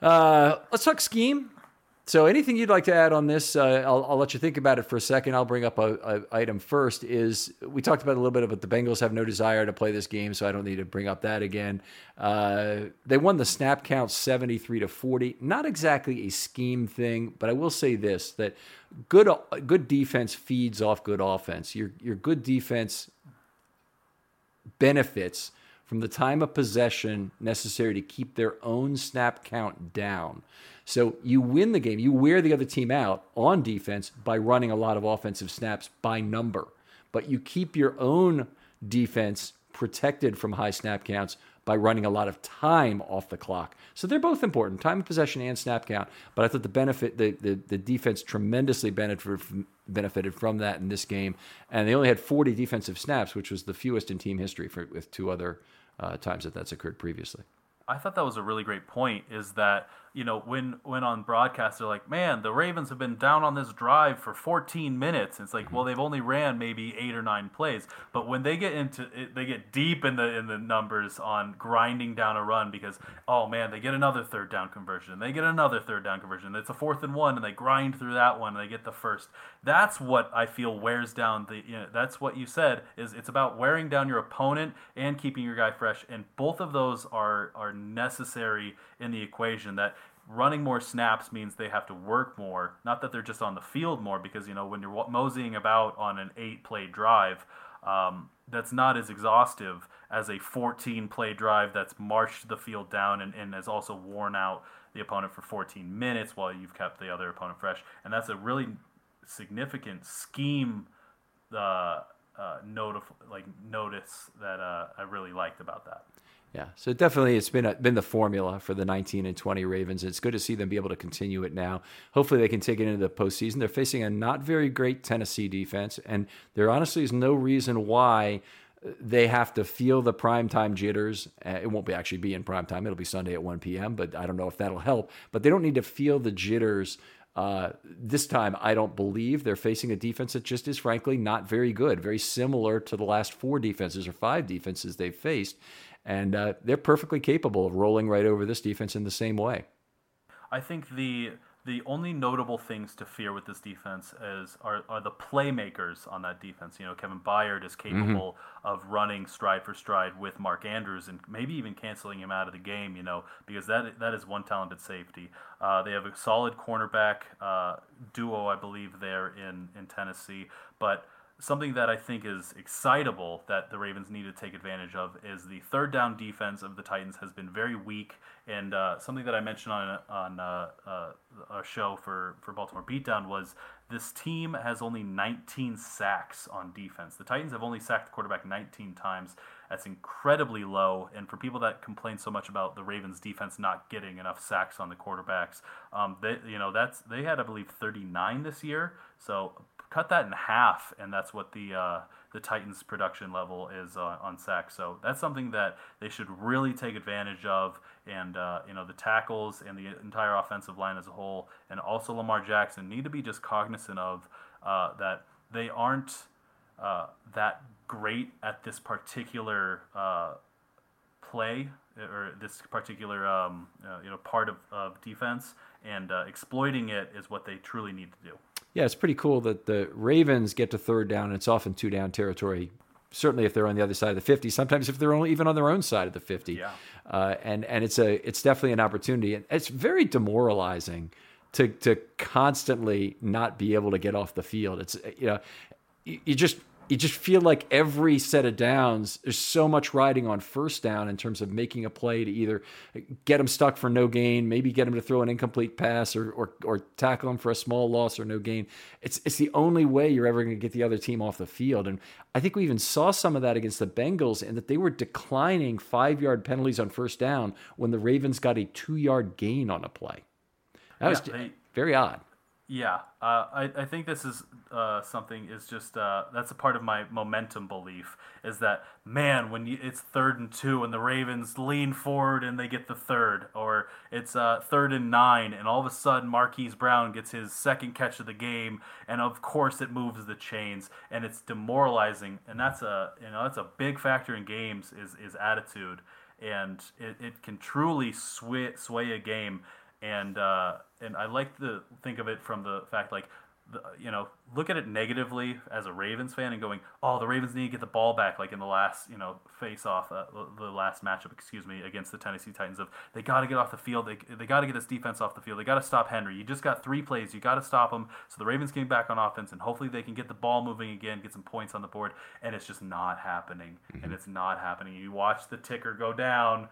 Uh, let's talk scheme. So, anything you'd like to add on this? Uh, I'll, I'll, let you think about it for a second. I'll bring up a, a, item first. Is we talked about a little bit about the Bengals have no desire to play this game, so I don't need to bring up that again. Uh, they won the snap count seventy three to forty. Not exactly a scheme thing, but I will say this: that good good defense feeds off good offense. Your your good defense benefits from the time of possession necessary to keep their own snap count down. So you win the game, you wear the other team out on defense by running a lot of offensive snaps by number, but you keep your own defense protected from high snap counts by running a lot of time off the clock. So they're both important, time of possession and snap count. But I thought the benefit, the, the, the defense tremendously benefited from, benefited from that in this game. And they only had 40 defensive snaps, which was the fewest in team history for, with two other uh, times that that's occurred previously. I thought that was a really great point. Is that you know, when when on broadcast they're like, man, the Ravens have been down on this drive for 14 minutes. It's like, mm-hmm. well, they've only ran maybe eight or nine plays, but when they get into it, they get deep in the in the numbers on grinding down a run because oh man, they get another third down conversion, they get another third down conversion. It's a fourth and one, and they grind through that one, and they get the first. That's what I feel wears down the. You know, that's what you said is it's about wearing down your opponent and keeping your guy fresh, and both of those are are necessary in the equation. That running more snaps means they have to work more. Not that they're just on the field more, because you know when you're moseying about on an eight-play drive, um, that's not as exhaustive as a 14-play drive that's marched the field down and, and has also worn out the opponent for 14 minutes while you've kept the other opponent fresh. And that's a really significant scheme. Uh, uh, notif- like notice that uh, I really liked about that. Yeah, so definitely it's been a, been the formula for the 19 and 20 Ravens. It's good to see them be able to continue it now. Hopefully they can take it into the postseason. They're facing a not very great Tennessee defense, and there honestly is no reason why they have to feel the primetime jitters. Uh, it won't be actually be in primetime. It'll be Sunday at 1 p.m., but I don't know if that'll help. But they don't need to feel the jitters uh, this time, I don't believe they're facing a defense that just is frankly not very good, very similar to the last four defenses or five defenses they've faced. And uh, they're perfectly capable of rolling right over this defense in the same way. I think the the only notable things to fear with this defense is are, are the playmakers on that defense. You know, Kevin Byard is mm-hmm. capable mm-hmm. of running stride for stride with Mark Andrews and maybe even canceling him out of the game. You know, because that that is one talented safety. Uh, they have a solid cornerback uh, duo, I believe, there in in Tennessee, but something that I think is excitable that the Ravens need to take advantage of is the third down defense of the Titans has been very weak, and uh, something that I mentioned on on uh, uh, show for for Baltimore Beatdown was this team has only 19 sacks on defense. The Titans have only sacked the quarterback 19 times. That's incredibly low. And for people that complain so much about the Ravens defense not getting enough sacks on the quarterbacks, um, they, you know that's they had I believe 39 this year. So cut that in half, and that's what the uh, the Titans' production level is uh, on sacks. So that's something that they should really take advantage of, and uh, you know the tackles and the entire offensive line as a whole, and also Lamar Jackson need to be just cognizant of uh, that they aren't uh, that great at this particular uh, play or this particular um, you know part of, of defense, and exploiting it is what they truly need to do yeah, it's pretty cool that the Ravens get to third down. And it's often two down territory. Certainly, if they're on the other side of the fifty. Sometimes, if they're only even on their own side of the fifty. Yeah. Uh, and and it's a it's definitely an opportunity. And it's very demoralizing to to constantly not be able to get off the field. It's you know, you, you just you just feel like every set of downs, there's so much riding on first down in terms of making a play to either get them stuck for no gain, maybe get them to throw an incomplete pass, or or, or tackle them for a small loss or no gain. It's it's the only way you're ever going to get the other team off the field. And I think we even saw some of that against the Bengals, in that they were declining five yard penalties on first down when the Ravens got a two yard gain on a play. That was they- very odd. Yeah, uh, I, I think this is uh, something is just uh, that's a part of my momentum belief is that man when you, it's third and two and the Ravens lean forward and they get the third or it's uh, third and nine and all of a sudden Marquise Brown gets his second catch of the game and of course it moves the chains and it's demoralizing and that's a you know that's a big factor in games is is attitude. And it, it can truly sway sway a game and uh, and I like to think of it from the fact like the, you know look at it negatively as a Ravens fan and going oh the Ravens need to get the ball back like in the last you know face off uh, the last matchup excuse me against the Tennessee Titans of they got to get off the field. They, they got to get this defense off the field. They got to stop Henry. You just got three plays. You got to stop them so the Ravens came back on offense and hopefully they can get the ball moving again get some points on the board and it's just not happening. And it's not happening. You watch the ticker go down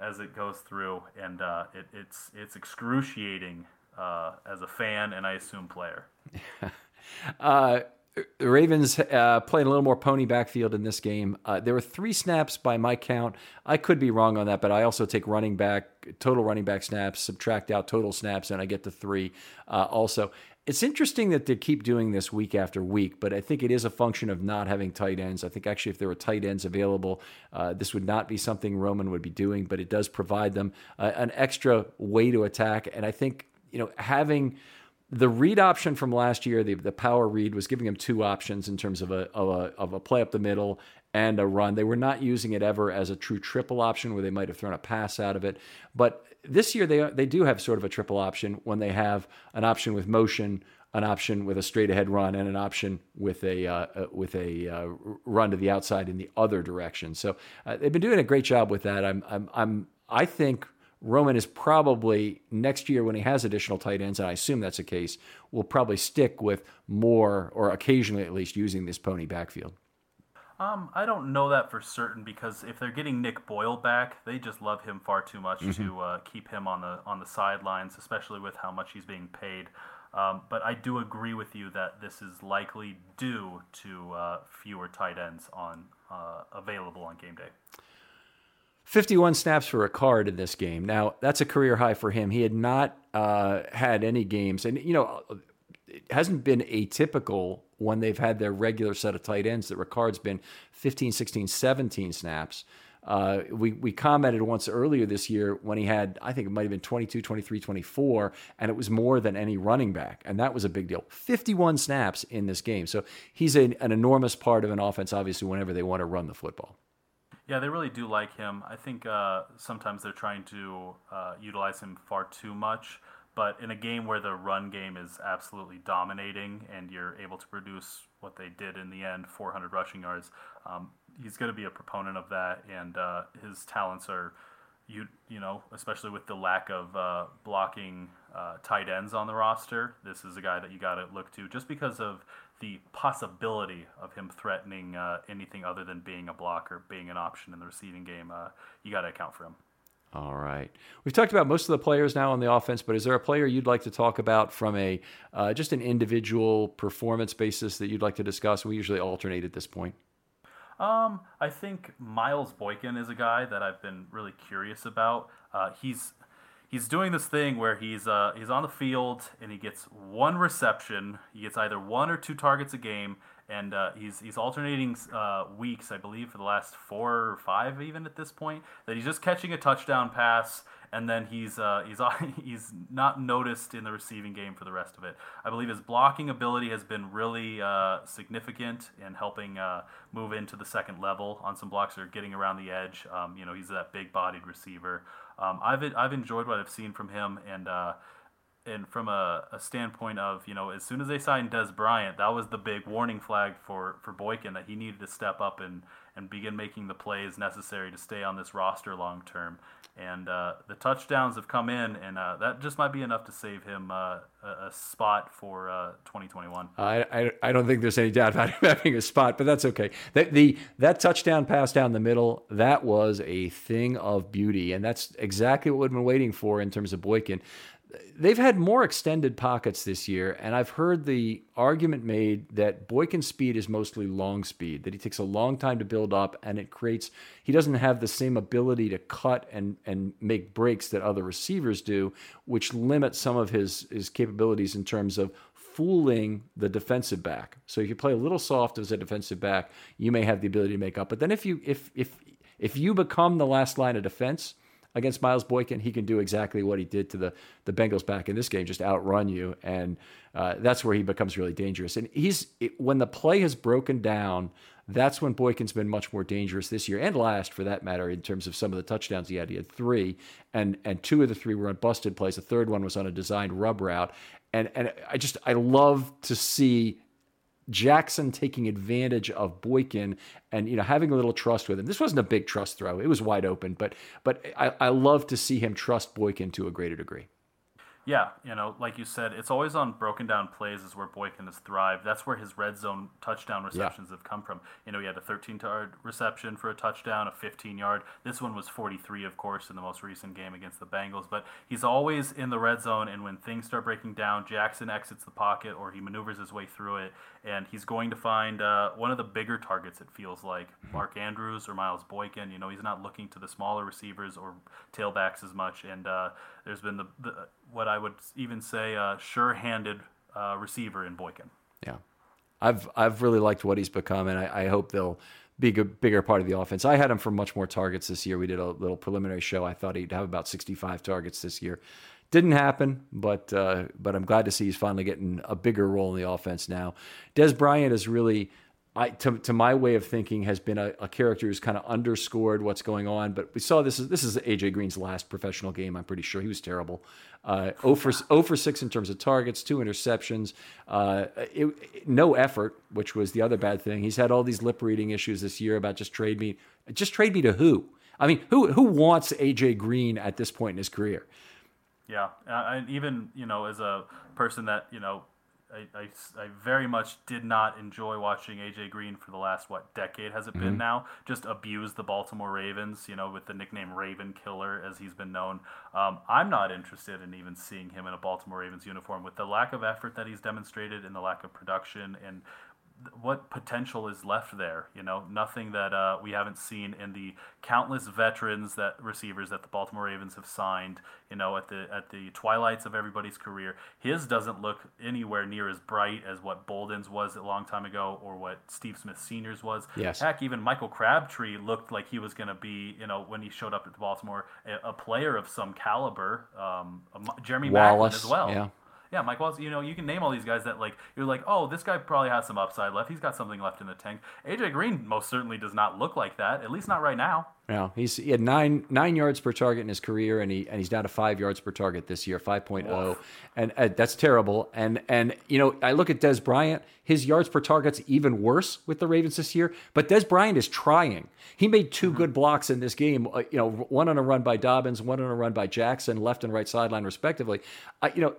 as it goes through, and uh, it, it's it's excruciating uh, as a fan and I assume player. (laughs) Uh, the Ravens uh, played a little more pony backfield in this game. Uh, there were three snaps by my count. I could be wrong on that, but I also take running back, total running back snaps, subtract out total snaps, and I get the three uh, also. It's interesting that they keep doing this week after week, but I think it is a function of not having tight ends. I think actually, if there were tight ends available, uh, this would not be something Roman would be doing, but it does provide them uh, an extra way to attack. And I think, you know, having the read option from last year, the, the power read was giving them two options in terms of a, of a of a play up the middle and a run. They were not using it ever as a true triple option where they might have thrown a pass out of it. But this year they they do have sort of a triple option when they have an option with motion, an option with a straight ahead run, and an option with a uh, uh, with a uh, run to the outside in the other direction. So uh, they've been doing a great job with that. I'm I'm, I'm I think Roman is probably next year when he has additional tight ends, and I assume that's the case, will probably stick with more or occasionally at least using this pony backfield. Um, I don't know that for certain because if they're getting Nick Boyle back, they just love him far too much Mm-hmm. to uh, keep him on the on the sidelines, especially with how much he's being paid. Um, but I do agree with you that this is likely due to uh, fewer tight ends on uh, available on game day. 51 snaps for Ricard in this game. Now, that's a career high for him. He had not uh, had any games. And, you know, it hasn't been atypical when they've had their regular set of tight ends that Ricard's been 15, 16, 17 snaps. Uh, we, we commented once earlier this year when he had, I think it might have been 22, 23, 24, and it was more than any running back. And that was a big deal. 51 snaps in this game. So he's a, an enormous part of an offense, obviously, whenever they want to run the football. Yeah, they really do like him. I think uh, sometimes they're trying to uh, utilize him far too much. But in a game where the run game is absolutely dominating and you're able to produce what they did in the end, 400 rushing yards, um, he's going to be a proponent of that. And uh, his talents are, you you know, especially with the lack of uh, blocking uh, tight ends on the roster, this is a guy that you got to look to just because of the possibility of him threatening uh, anything other than being a blocker, being an option in the receiving game. Uh, you got to account for him. All right. We've talked about most of the players now on the offense, but is there a player you'd like to talk about from a uh, just an individual performance basis that you'd like to discuss? We usually alternate at this point. Um, I think Miles Boykin is a guy that I've been really curious about. Uh, he's he's doing this thing where he's uh, he's on the field and he gets one reception. He gets either one or two targets a game, and uh, he's he's alternating uh, weeks, I believe, for the last four or five, even at this point. That he's just catching a touchdown pass, and then he's uh, he's (laughs) he's not noticed in the receiving game for the rest of it. I believe his blocking ability has been really uh, significant in helping uh, move into the second level on some blocks or getting around the edge. Um, you know, he's that big-bodied receiver. Um, I've I've enjoyed what I've seen from him, and uh, and from a, a standpoint of you know, as soon as they signed Dez Bryant, that was the big warning flag for for Boykin that he needed to step up and and begin making the plays necessary to stay on this roster long term. And uh, the touchdowns have come in, and uh, that just might be enough to save him uh, a, a, spot for uh, 2021. I, I, I don't think there's any doubt about him (laughs) having a spot, but that's okay. That the that touchdown pass down the middle that was a thing of beauty, and that's exactly what we've been waiting for in terms of Boykin they've had more extended pockets this year, and I've heard the argument made that Boykin's speed is mostly long speed, that he takes a long time to build up, and it creates he doesn't have the same ability to cut and and make breaks that other receivers do, which limits some of his his capabilities in terms of fooling the defensive back. So if you play a little soft as a defensive back, you may have the ability to make up. But then if you if if if you become the last line of defense, against Miles Boykin, he can do exactly what he did to the the Bengals back in this game, just outrun you, and uh, that's where he becomes really dangerous. And he's when the play has broken down, that's when Boykin's been much more dangerous this year and last, for that matter, in terms of some of the touchdowns he had. He had three, and and two of the three were on busted plays. The third one was on a designed rub route, and and I just I love to see Jackson taking advantage of Boykin and you know having a little trust with him. This wasn't a big trust throw; it was wide open, but but I, I love to see him trust Boykin to a greater degree. Yeah, you know, like you said, it's always on broken down plays is where Boykin has thrived. That's where his red zone touchdown receptions yeah. have come from. You know, he had a 13 yard reception for a touchdown, a 15 yard. This one was 43, of course, in the most recent game against the Bengals. But he's always in the red zone, and when things start breaking down, Jackson exits the pocket or he maneuvers his way through it, and he's going to find uh, one of the bigger targets, it feels like, Mark Andrews or Miles Boykin. You know, he's not looking to the smaller receivers or tailbacks as much. And uh, there's been the, the what I would even say a sure-handed uh, receiver in Boykin. Yeah, I've I've really liked what he's become, and I, I hope they'll be a bigger part of the offense. I had him for much more targets this year. We did a little preliminary show. I thought he'd have about 65 targets this year. Didn't happen, but uh, but I'm glad to see he's finally getting a bigger role in the offense now. Dez Bryant is really I, to, to my way of thinking, has been a, a, character who's kind of underscored what's going on. But we saw this is this is AJ Green's last professional game. I'm pretty sure he was terrible. Uh, 0 for 0 for six in terms of targets, two interceptions, uh, it, it, no effort, which was the other bad thing. He's had all these lip reading issues this year about just trade me, just trade me to who? I mean, who who wants AJ Green at this point in his career? Yeah, uh, and even you know, as a person that you know I, I, I, very much did not enjoy watching AJ Green for the last what decade has it been mm-hmm. now? Just abuse the Baltimore Ravens, you know, with the nickname Raven Killer as he's been known. Um, I'm not interested in even seeing him in a Baltimore Ravens uniform with the lack of effort that he's demonstrated and the lack of production and what potential is left there? You know, nothing that uh, we haven't seen in the countless veterans that receivers that the Baltimore Ravens have signed. You know, at the at the twilights of everybody's career, his doesn't look anywhere near as bright as what Boldin's was a long time ago, or what Steve Smith Senior's was. Yes. Heck, even Michael Crabtree looked like he was going to be, you know, when he showed up at the Baltimore, a, a player of some caliber. Um, Jeremy Wallace, Maclin as well. Yeah. Yeah, Mike Wallace. You know, you can name all these guys that like you're like, oh, this guy probably has some upside left. He's got something left in the tank. AJ Green most certainly does not look like that. At least not right now. Yeah, he's he had nine nine yards per target in his career, and he and he's down to five yards per target this year, 5.0, and uh, that's terrible. And and you know, I look at Dez Bryant, his yards per target's even worse with the Ravens this year. But Dez Bryant is trying. He made 2 mm-hmm. good blocks in this game. Uh, you know, one on a run by Dobbins, one on a run by Jackson, left and right sideline respectively. Uh, you know,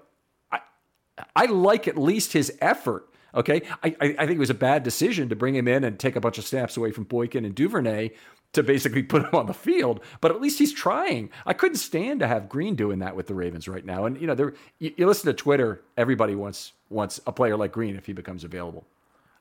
I like at least his effort. Okay, I, I, think it was a bad decision to bring him in and take a bunch of snaps away from Boykin and Duvernay to basically (laughs) put him on the field. But at least he's trying. I couldn't stand to have Green doing that with the Ravens right now. And you know, there you, you listen to Twitter. Everybody wants wants a player like Green if he becomes available.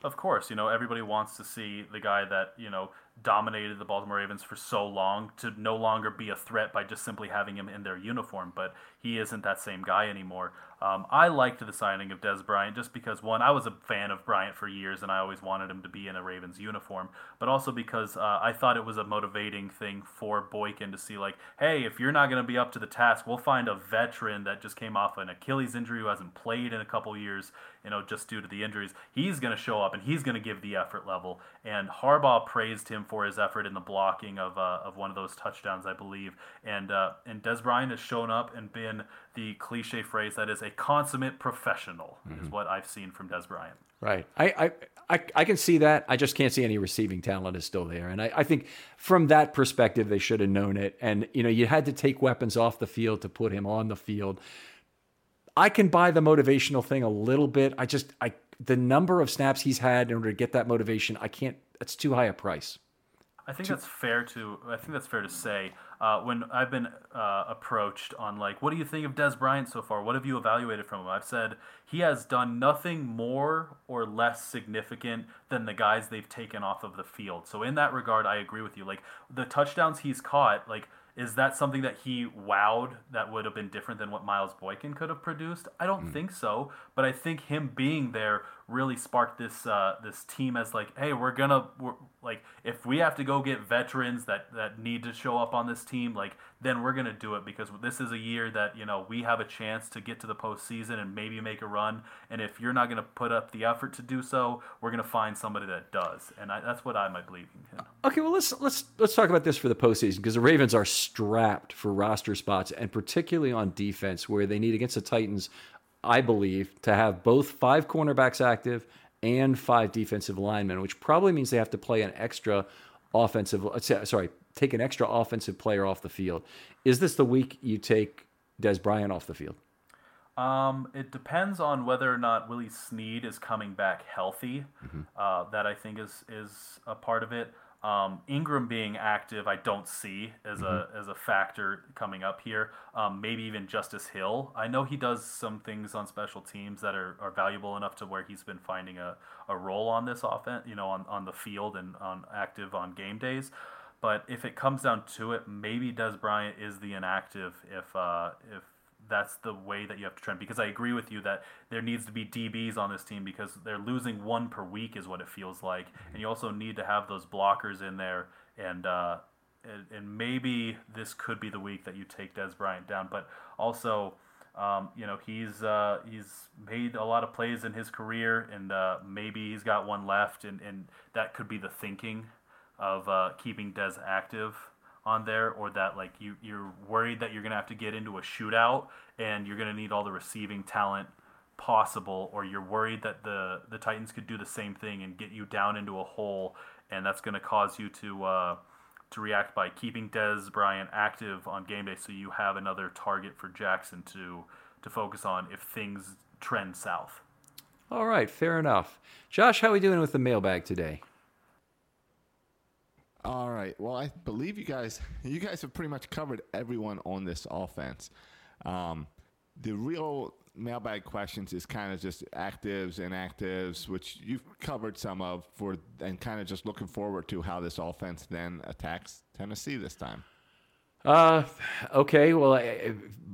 Of course, you know everybody wants to see the guy that you know dominated the Baltimore Ravens for so long to no longer be a threat by just simply having him in their uniform. But he isn't that same guy anymore. Um, I liked the signing of Dez Bryant just because one, I was a fan of Bryant for years and I always wanted him to be in a Ravens uniform, but also because uh, I thought it was a motivating thing for Boykin to see like, hey, if you're not going to be up to the task, we'll find a veteran that just came off an Achilles injury who hasn't played in a couple years, you know, just due to the injuries. He's going to show up and he's going to give the effort level. And Harbaugh praised him for his effort in the blocking of uh, of one of those touchdowns, I believe. And uh, and Dez Bryant has shown up and been the cliche phrase that is a consummate professional mm-hmm. is what I've seen from Dez Bryant. Right. I, I, I, I, can see that. I just can't see any receiving talent is still there. And I, I think from that perspective, they should have known it. And, you know, you had to take weapons off the field to put him on the field. I can buy the motivational thing a little bit. I just, I, the number of snaps he's had in order to get that motivation, I can't, that's too high a price. I think that's fair to. I think that's fair to say. Uh, when I've been uh, approached on like, what do you think of Dez Bryant so far? What have you evaluated from him? I've said he has done nothing more or less significant than the guys they've taken off of the field. So in that regard, I agree with you. Like the touchdowns he's caught, like is that something that he wowed that would have been different than what Miles Boykin could have produced? I don't mm. think so, but I think him being there really sparked this uh, this team as like, hey, we're gonna we're, like if we have to go get veterans that that need to show up on this team, like then we're gonna do it because this is a year that you know we have a chance to get to the postseason and maybe make a run. And if you're not gonna put up the effort to do so, we're gonna find somebody that does, and I, that's what I might believe in. Okay, well let's let's let's talk about this for the postseason because the Ravens are strapped for roster spots and particularly on defense where they need against the Titans. I believe to have both five cornerbacks active and five defensive linemen, which probably means they have to play an extra offensive. Sorry, take an extra offensive player off the field. Is this the week you take Dez Bryant off the field? Um, it depends on whether or not Willie Snead is coming back healthy. Mm-hmm. Uh, that I think is is a part of it. Um, Ingram being active, I don't see as mm-hmm. a as a factor coming up here. Um, maybe even Justice Hill. I know he does some things on special teams that are, are valuable enough to where he's been finding a, a role on this offense, you know, on, on the field and on active on game days. But if it comes down to it, maybe Dez Bryant is the inactive if uh, if that's the way that you have to trend because I agree with you that there needs to be DBs on this team because they're losing one per week is what it feels like, and you also need to have those blockers in there and. Uh, and, and maybe this could be the week that you take Dez Bryant down, but also, um, you know, he's uh, he's made a lot of plays in his career, and uh, maybe he's got one left, and, and that could be the thinking of uh, keeping Dez active on there or that like you you're worried that you're going to have to get into a shootout and you're going to need all the receiving talent possible or you're worried that the the Titans could do the same thing and get you down into a hole and that's going to cause you to uh, to react by keeping Dez Bryant active on game day so you have another target for Jackson to to focus on if things trend south. All right, fair enough. Josh, how are we doing with the mailbag today? All right. Well, I believe you guys (laughs) you guys have pretty much covered everyone on this offense. Um, the real mailbag questions is kind of just actives, and inactives, which you've covered some of for, and kind of just looking forward to how this offense then attacks Tennessee this time. Uh, okay. Well,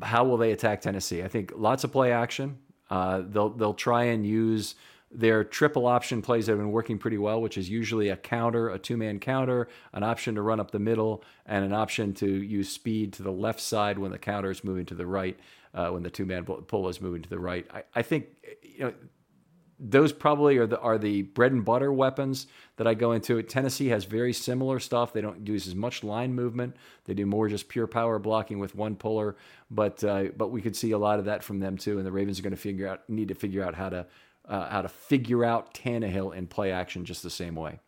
how will they attack Tennessee? I think lots of play action. Uh, they'll they'll try and use their triple option plays have been working pretty well, which is usually a counter, a two man counter, an option to run up the middle, and an option to use speed to the left side when the counter is moving to the right, uh, when the two man pull is moving to the right. I, I think you know those probably are the are the bread and butter weapons that I go into. Tennessee has very similar stuff. They don't use as much line movement. They do more just pure power blocking with one puller. But uh, but we could see a lot of that from them too. And the Ravens are going to figure out need to figure out how to uh, how to figure out Tannehill in play action just the same way.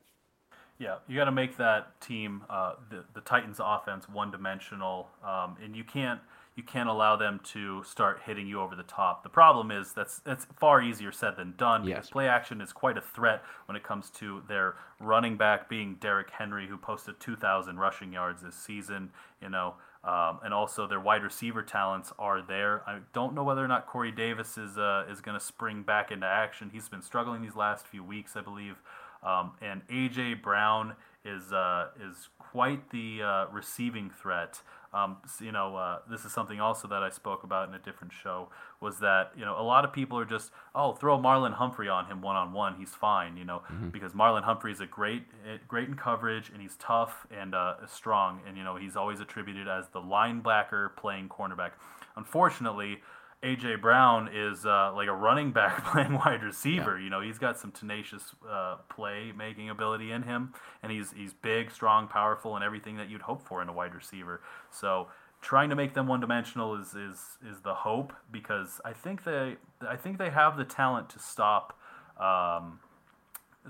Yeah, you got to make that team, uh, the the Titans' offense, one dimensional, um, and you can't you can't allow them to start hitting you over the top. The problem is that's that's far easier said than done because yes. play action is quite a threat when it comes to their running back being Derrick Henry, who posted 2,000 rushing yards this season. You know, um, and also their wide receiver talents are there. I don't know whether or not Corey Davis is uh, is going to spring back into action. He's been struggling these last few weeks, I believe. Um, and AJ Brown is uh, is quite the uh, receiving threat. Um, you know, uh, this is something also that I spoke about in a different show. Was that you know a lot of people are just oh throw Marlon Humphrey on him one on one, he's fine. You know, mm-hmm. because Marlon Humphrey is a great eh, great in coverage and he's tough and uh, strong, and you know he's always attributed as the linebacker playing cornerback. Unfortunately, AJ Brown is uh, like a running back (laughs) playing wide receiver. Yeah. You know, he's got some tenacious uh, play making ability in him, and he's he's big, strong, powerful, and everything that you'd hope for in a wide receiver. So trying to make them one dimensional is, is is the hope because I think they I think they have the talent to stop um,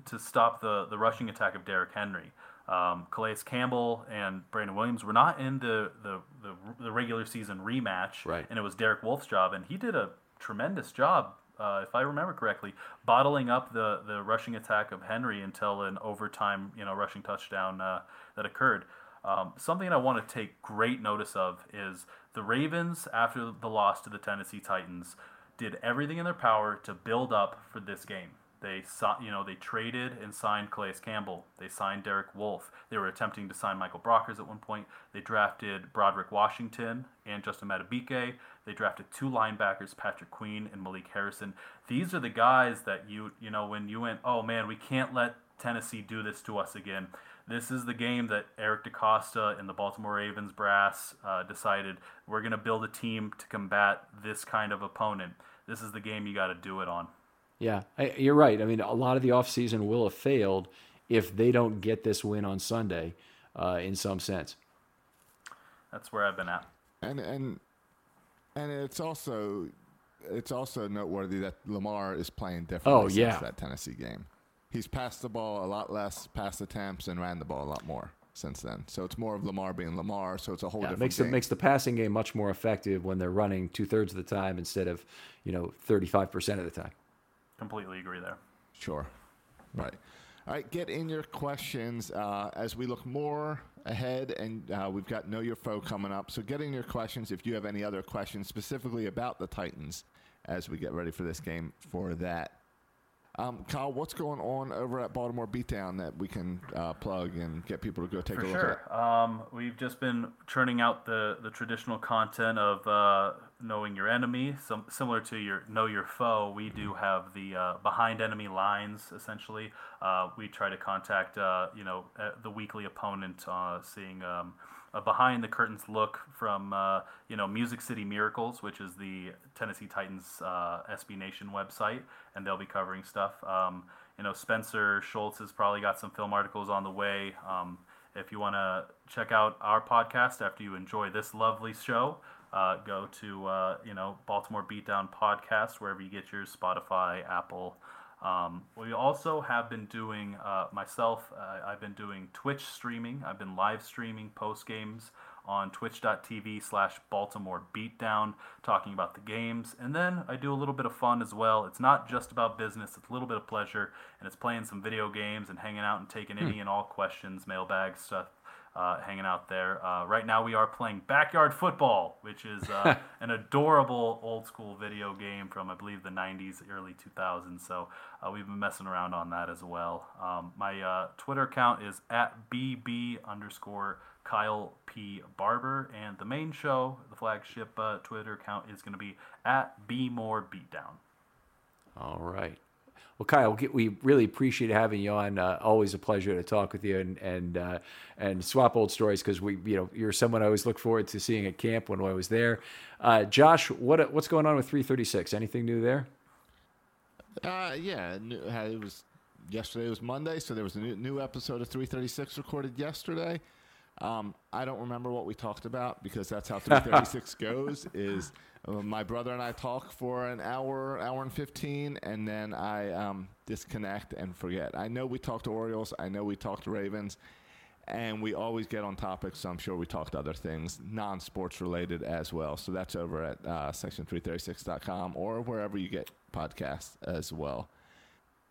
to stop the the rushing attack of Derrick Henry. Um, Calais Campbell and Brandon Williams were not in the, the, the, the, regular season rematch, right. and it was Derek Wolfe's job, and he did a tremendous job, uh, if I remember correctly, bottling up the, the rushing attack of Henry until an overtime, you know, rushing touchdown uh, that occurred. Um, something I want to take great notice of is the Ravens, after the loss to the Tennessee Titans, did everything in their power to build up for this game. They you know, they traded and signed Calais Campbell. They signed Derek Wolfe. They were attempting to sign Michael Brockers at one point. They drafted Broderick Washington and Justin Madubuike. They drafted two linebackers, Patrick Queen and Malik Harrison. These are the guys that you, you know, when you went, oh man, we can't let Tennessee do this to us again. This is the game that Eric DeCosta and the Baltimore Ravens brass uh, decided we're going to build a team to combat this kind of opponent. This is the game you got to do it on. Yeah, I, you're right. I mean, a lot of the offseason will have failed if they don't get this win on Sunday, uh, in some sense. That's where I've been at. And and and it's also it's also noteworthy that Lamar is playing differently oh, yeah. since that Tennessee game. He's passed the ball a lot less pass attempts and ran the ball a lot more since then. So it's more of Lamar being Lamar. So it's a whole yeah, different. It makes game. it makes the passing game much more effective when they're running two thirds of the time instead of you know thirty five percent of the time. Completely agree there. Sure. Right. All right, get in your questions uh, as we look more ahead, and uh, we've got Know Your Foe coming up. So, get in your questions if you have any other questions specifically about the Titans as we get ready for this game for that. Um, Kyle, what's going on over at Baltimore Beatdown that we can uh, plug and get people to go take For a look sure. at? Um, we've just been churning out the, the traditional content of uh, knowing your enemy, some, similar to your know your foe. We do have the uh, behind enemy lines. Essentially, uh, we try to contact uh, you know uh, the weekly opponent, seeing. Um, a behind the curtains look from uh, you know Music City Miracles, which is the Tennessee Titans uh, SB Nation website, and they'll be covering stuff. Um, you know Spencer Schultz has probably got some film articles on the way. Um, if you want to check out our podcast after you enjoy this lovely show, uh, go to uh, you know Baltimore Beatdown podcast wherever you get your Spotify, Apple. Um, we also have been doing, uh, myself, uh, I've been doing Twitch streaming. I've been live streaming post games on twitch.tv slash Baltimore Beatdown, talking about the games. And then I do a little bit of fun as well. It's not just about business, it's a little bit of pleasure, and it's playing some video games and hanging out and taking any hmm. and all questions, mailbag stuff, uh, hanging out there. Uh, right now, we are playing Backyard Football, which is uh, (laughs) an adorable old school video game from, I believe, the 90s, early 2000s. So uh, we've been messing around on that as well. Um, my uh, Twitter account is at bb underscore Kyle P. Barber, and the main show, the flagship uh, Twitter account, is going to be at Be More Beatdown. All right. Well, Kyle, we really appreciate having you on. Uh, always a pleasure to talk with you and and uh, and swap old stories because we, you know, you're someone I always look forward to seeing at camp when I was there. Uh, Josh, what what's going on with 336? Anything new there? Uh, yeah, it was yesterday. was Monday, so there was a new, new episode of 336 recorded yesterday. Um, I don't remember what we talked about because that's how 336 (laughs) goes. Is uh, my brother and I talk for an hour, hour and 15, and then I um, disconnect and forget. I know we talked to Orioles. I know we talked to Ravens. And we always get on topics, so I'm sure we talked other things, non sports related as well. So that's over at uh, section336.com or wherever you get podcasts as well.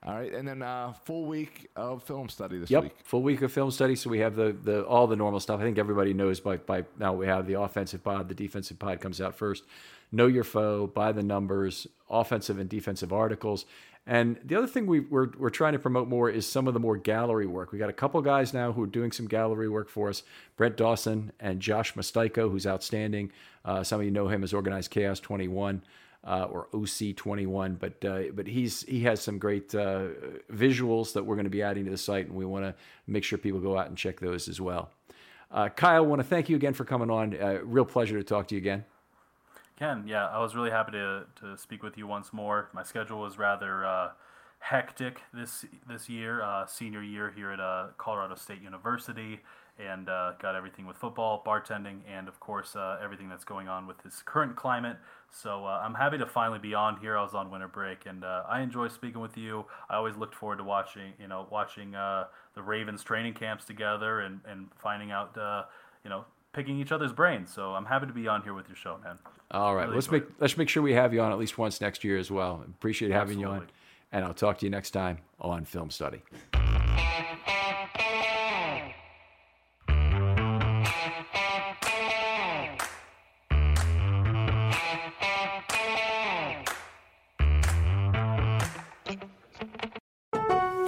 All right, and then uh, full week of film study this yep, week. full week of film study. So we have the the all the normal stuff. I think everybody knows by by now we have the offensive pod, the defensive pod comes out first know your foe, by the numbers, offensive and defensive articles. And the other thing we, we're, we're trying to promote more is some of the more gallery work. We got a couple guys now who are doing some gallery work for us. Brent Dawson and Josh Mastiko, who's outstanding. Uh, some of you know him as Organized Chaos 21 uh, or OC 21, but uh, but he's he has some great uh, visuals that we're going to be adding to the site, and we want to make sure people go out and check those as well. Uh, Kyle, want to thank you again for coming on. Uh, real pleasure to talk to you again. Ken, yeah, I was really happy to, to speak with you once more. My schedule was rather uh, hectic this this year, senior year here at Colorado State University, and uh, got everything with football, bartending, and of course uh, everything that's going on with this current climate. So uh, I'm happy to finally be on here. I was on winter break, and uh, I enjoy speaking with you. I always looked forward to watching, you know, watching uh, the Ravens training camps together and, and finding out, uh, you know, picking each other's brains. So I'm happy to be on here with your show, man. All right, really let's make it. let's make sure we have you on at least once next year as well. Appreciate having Absolutely. you on, and I'll talk to you next time on Film Study.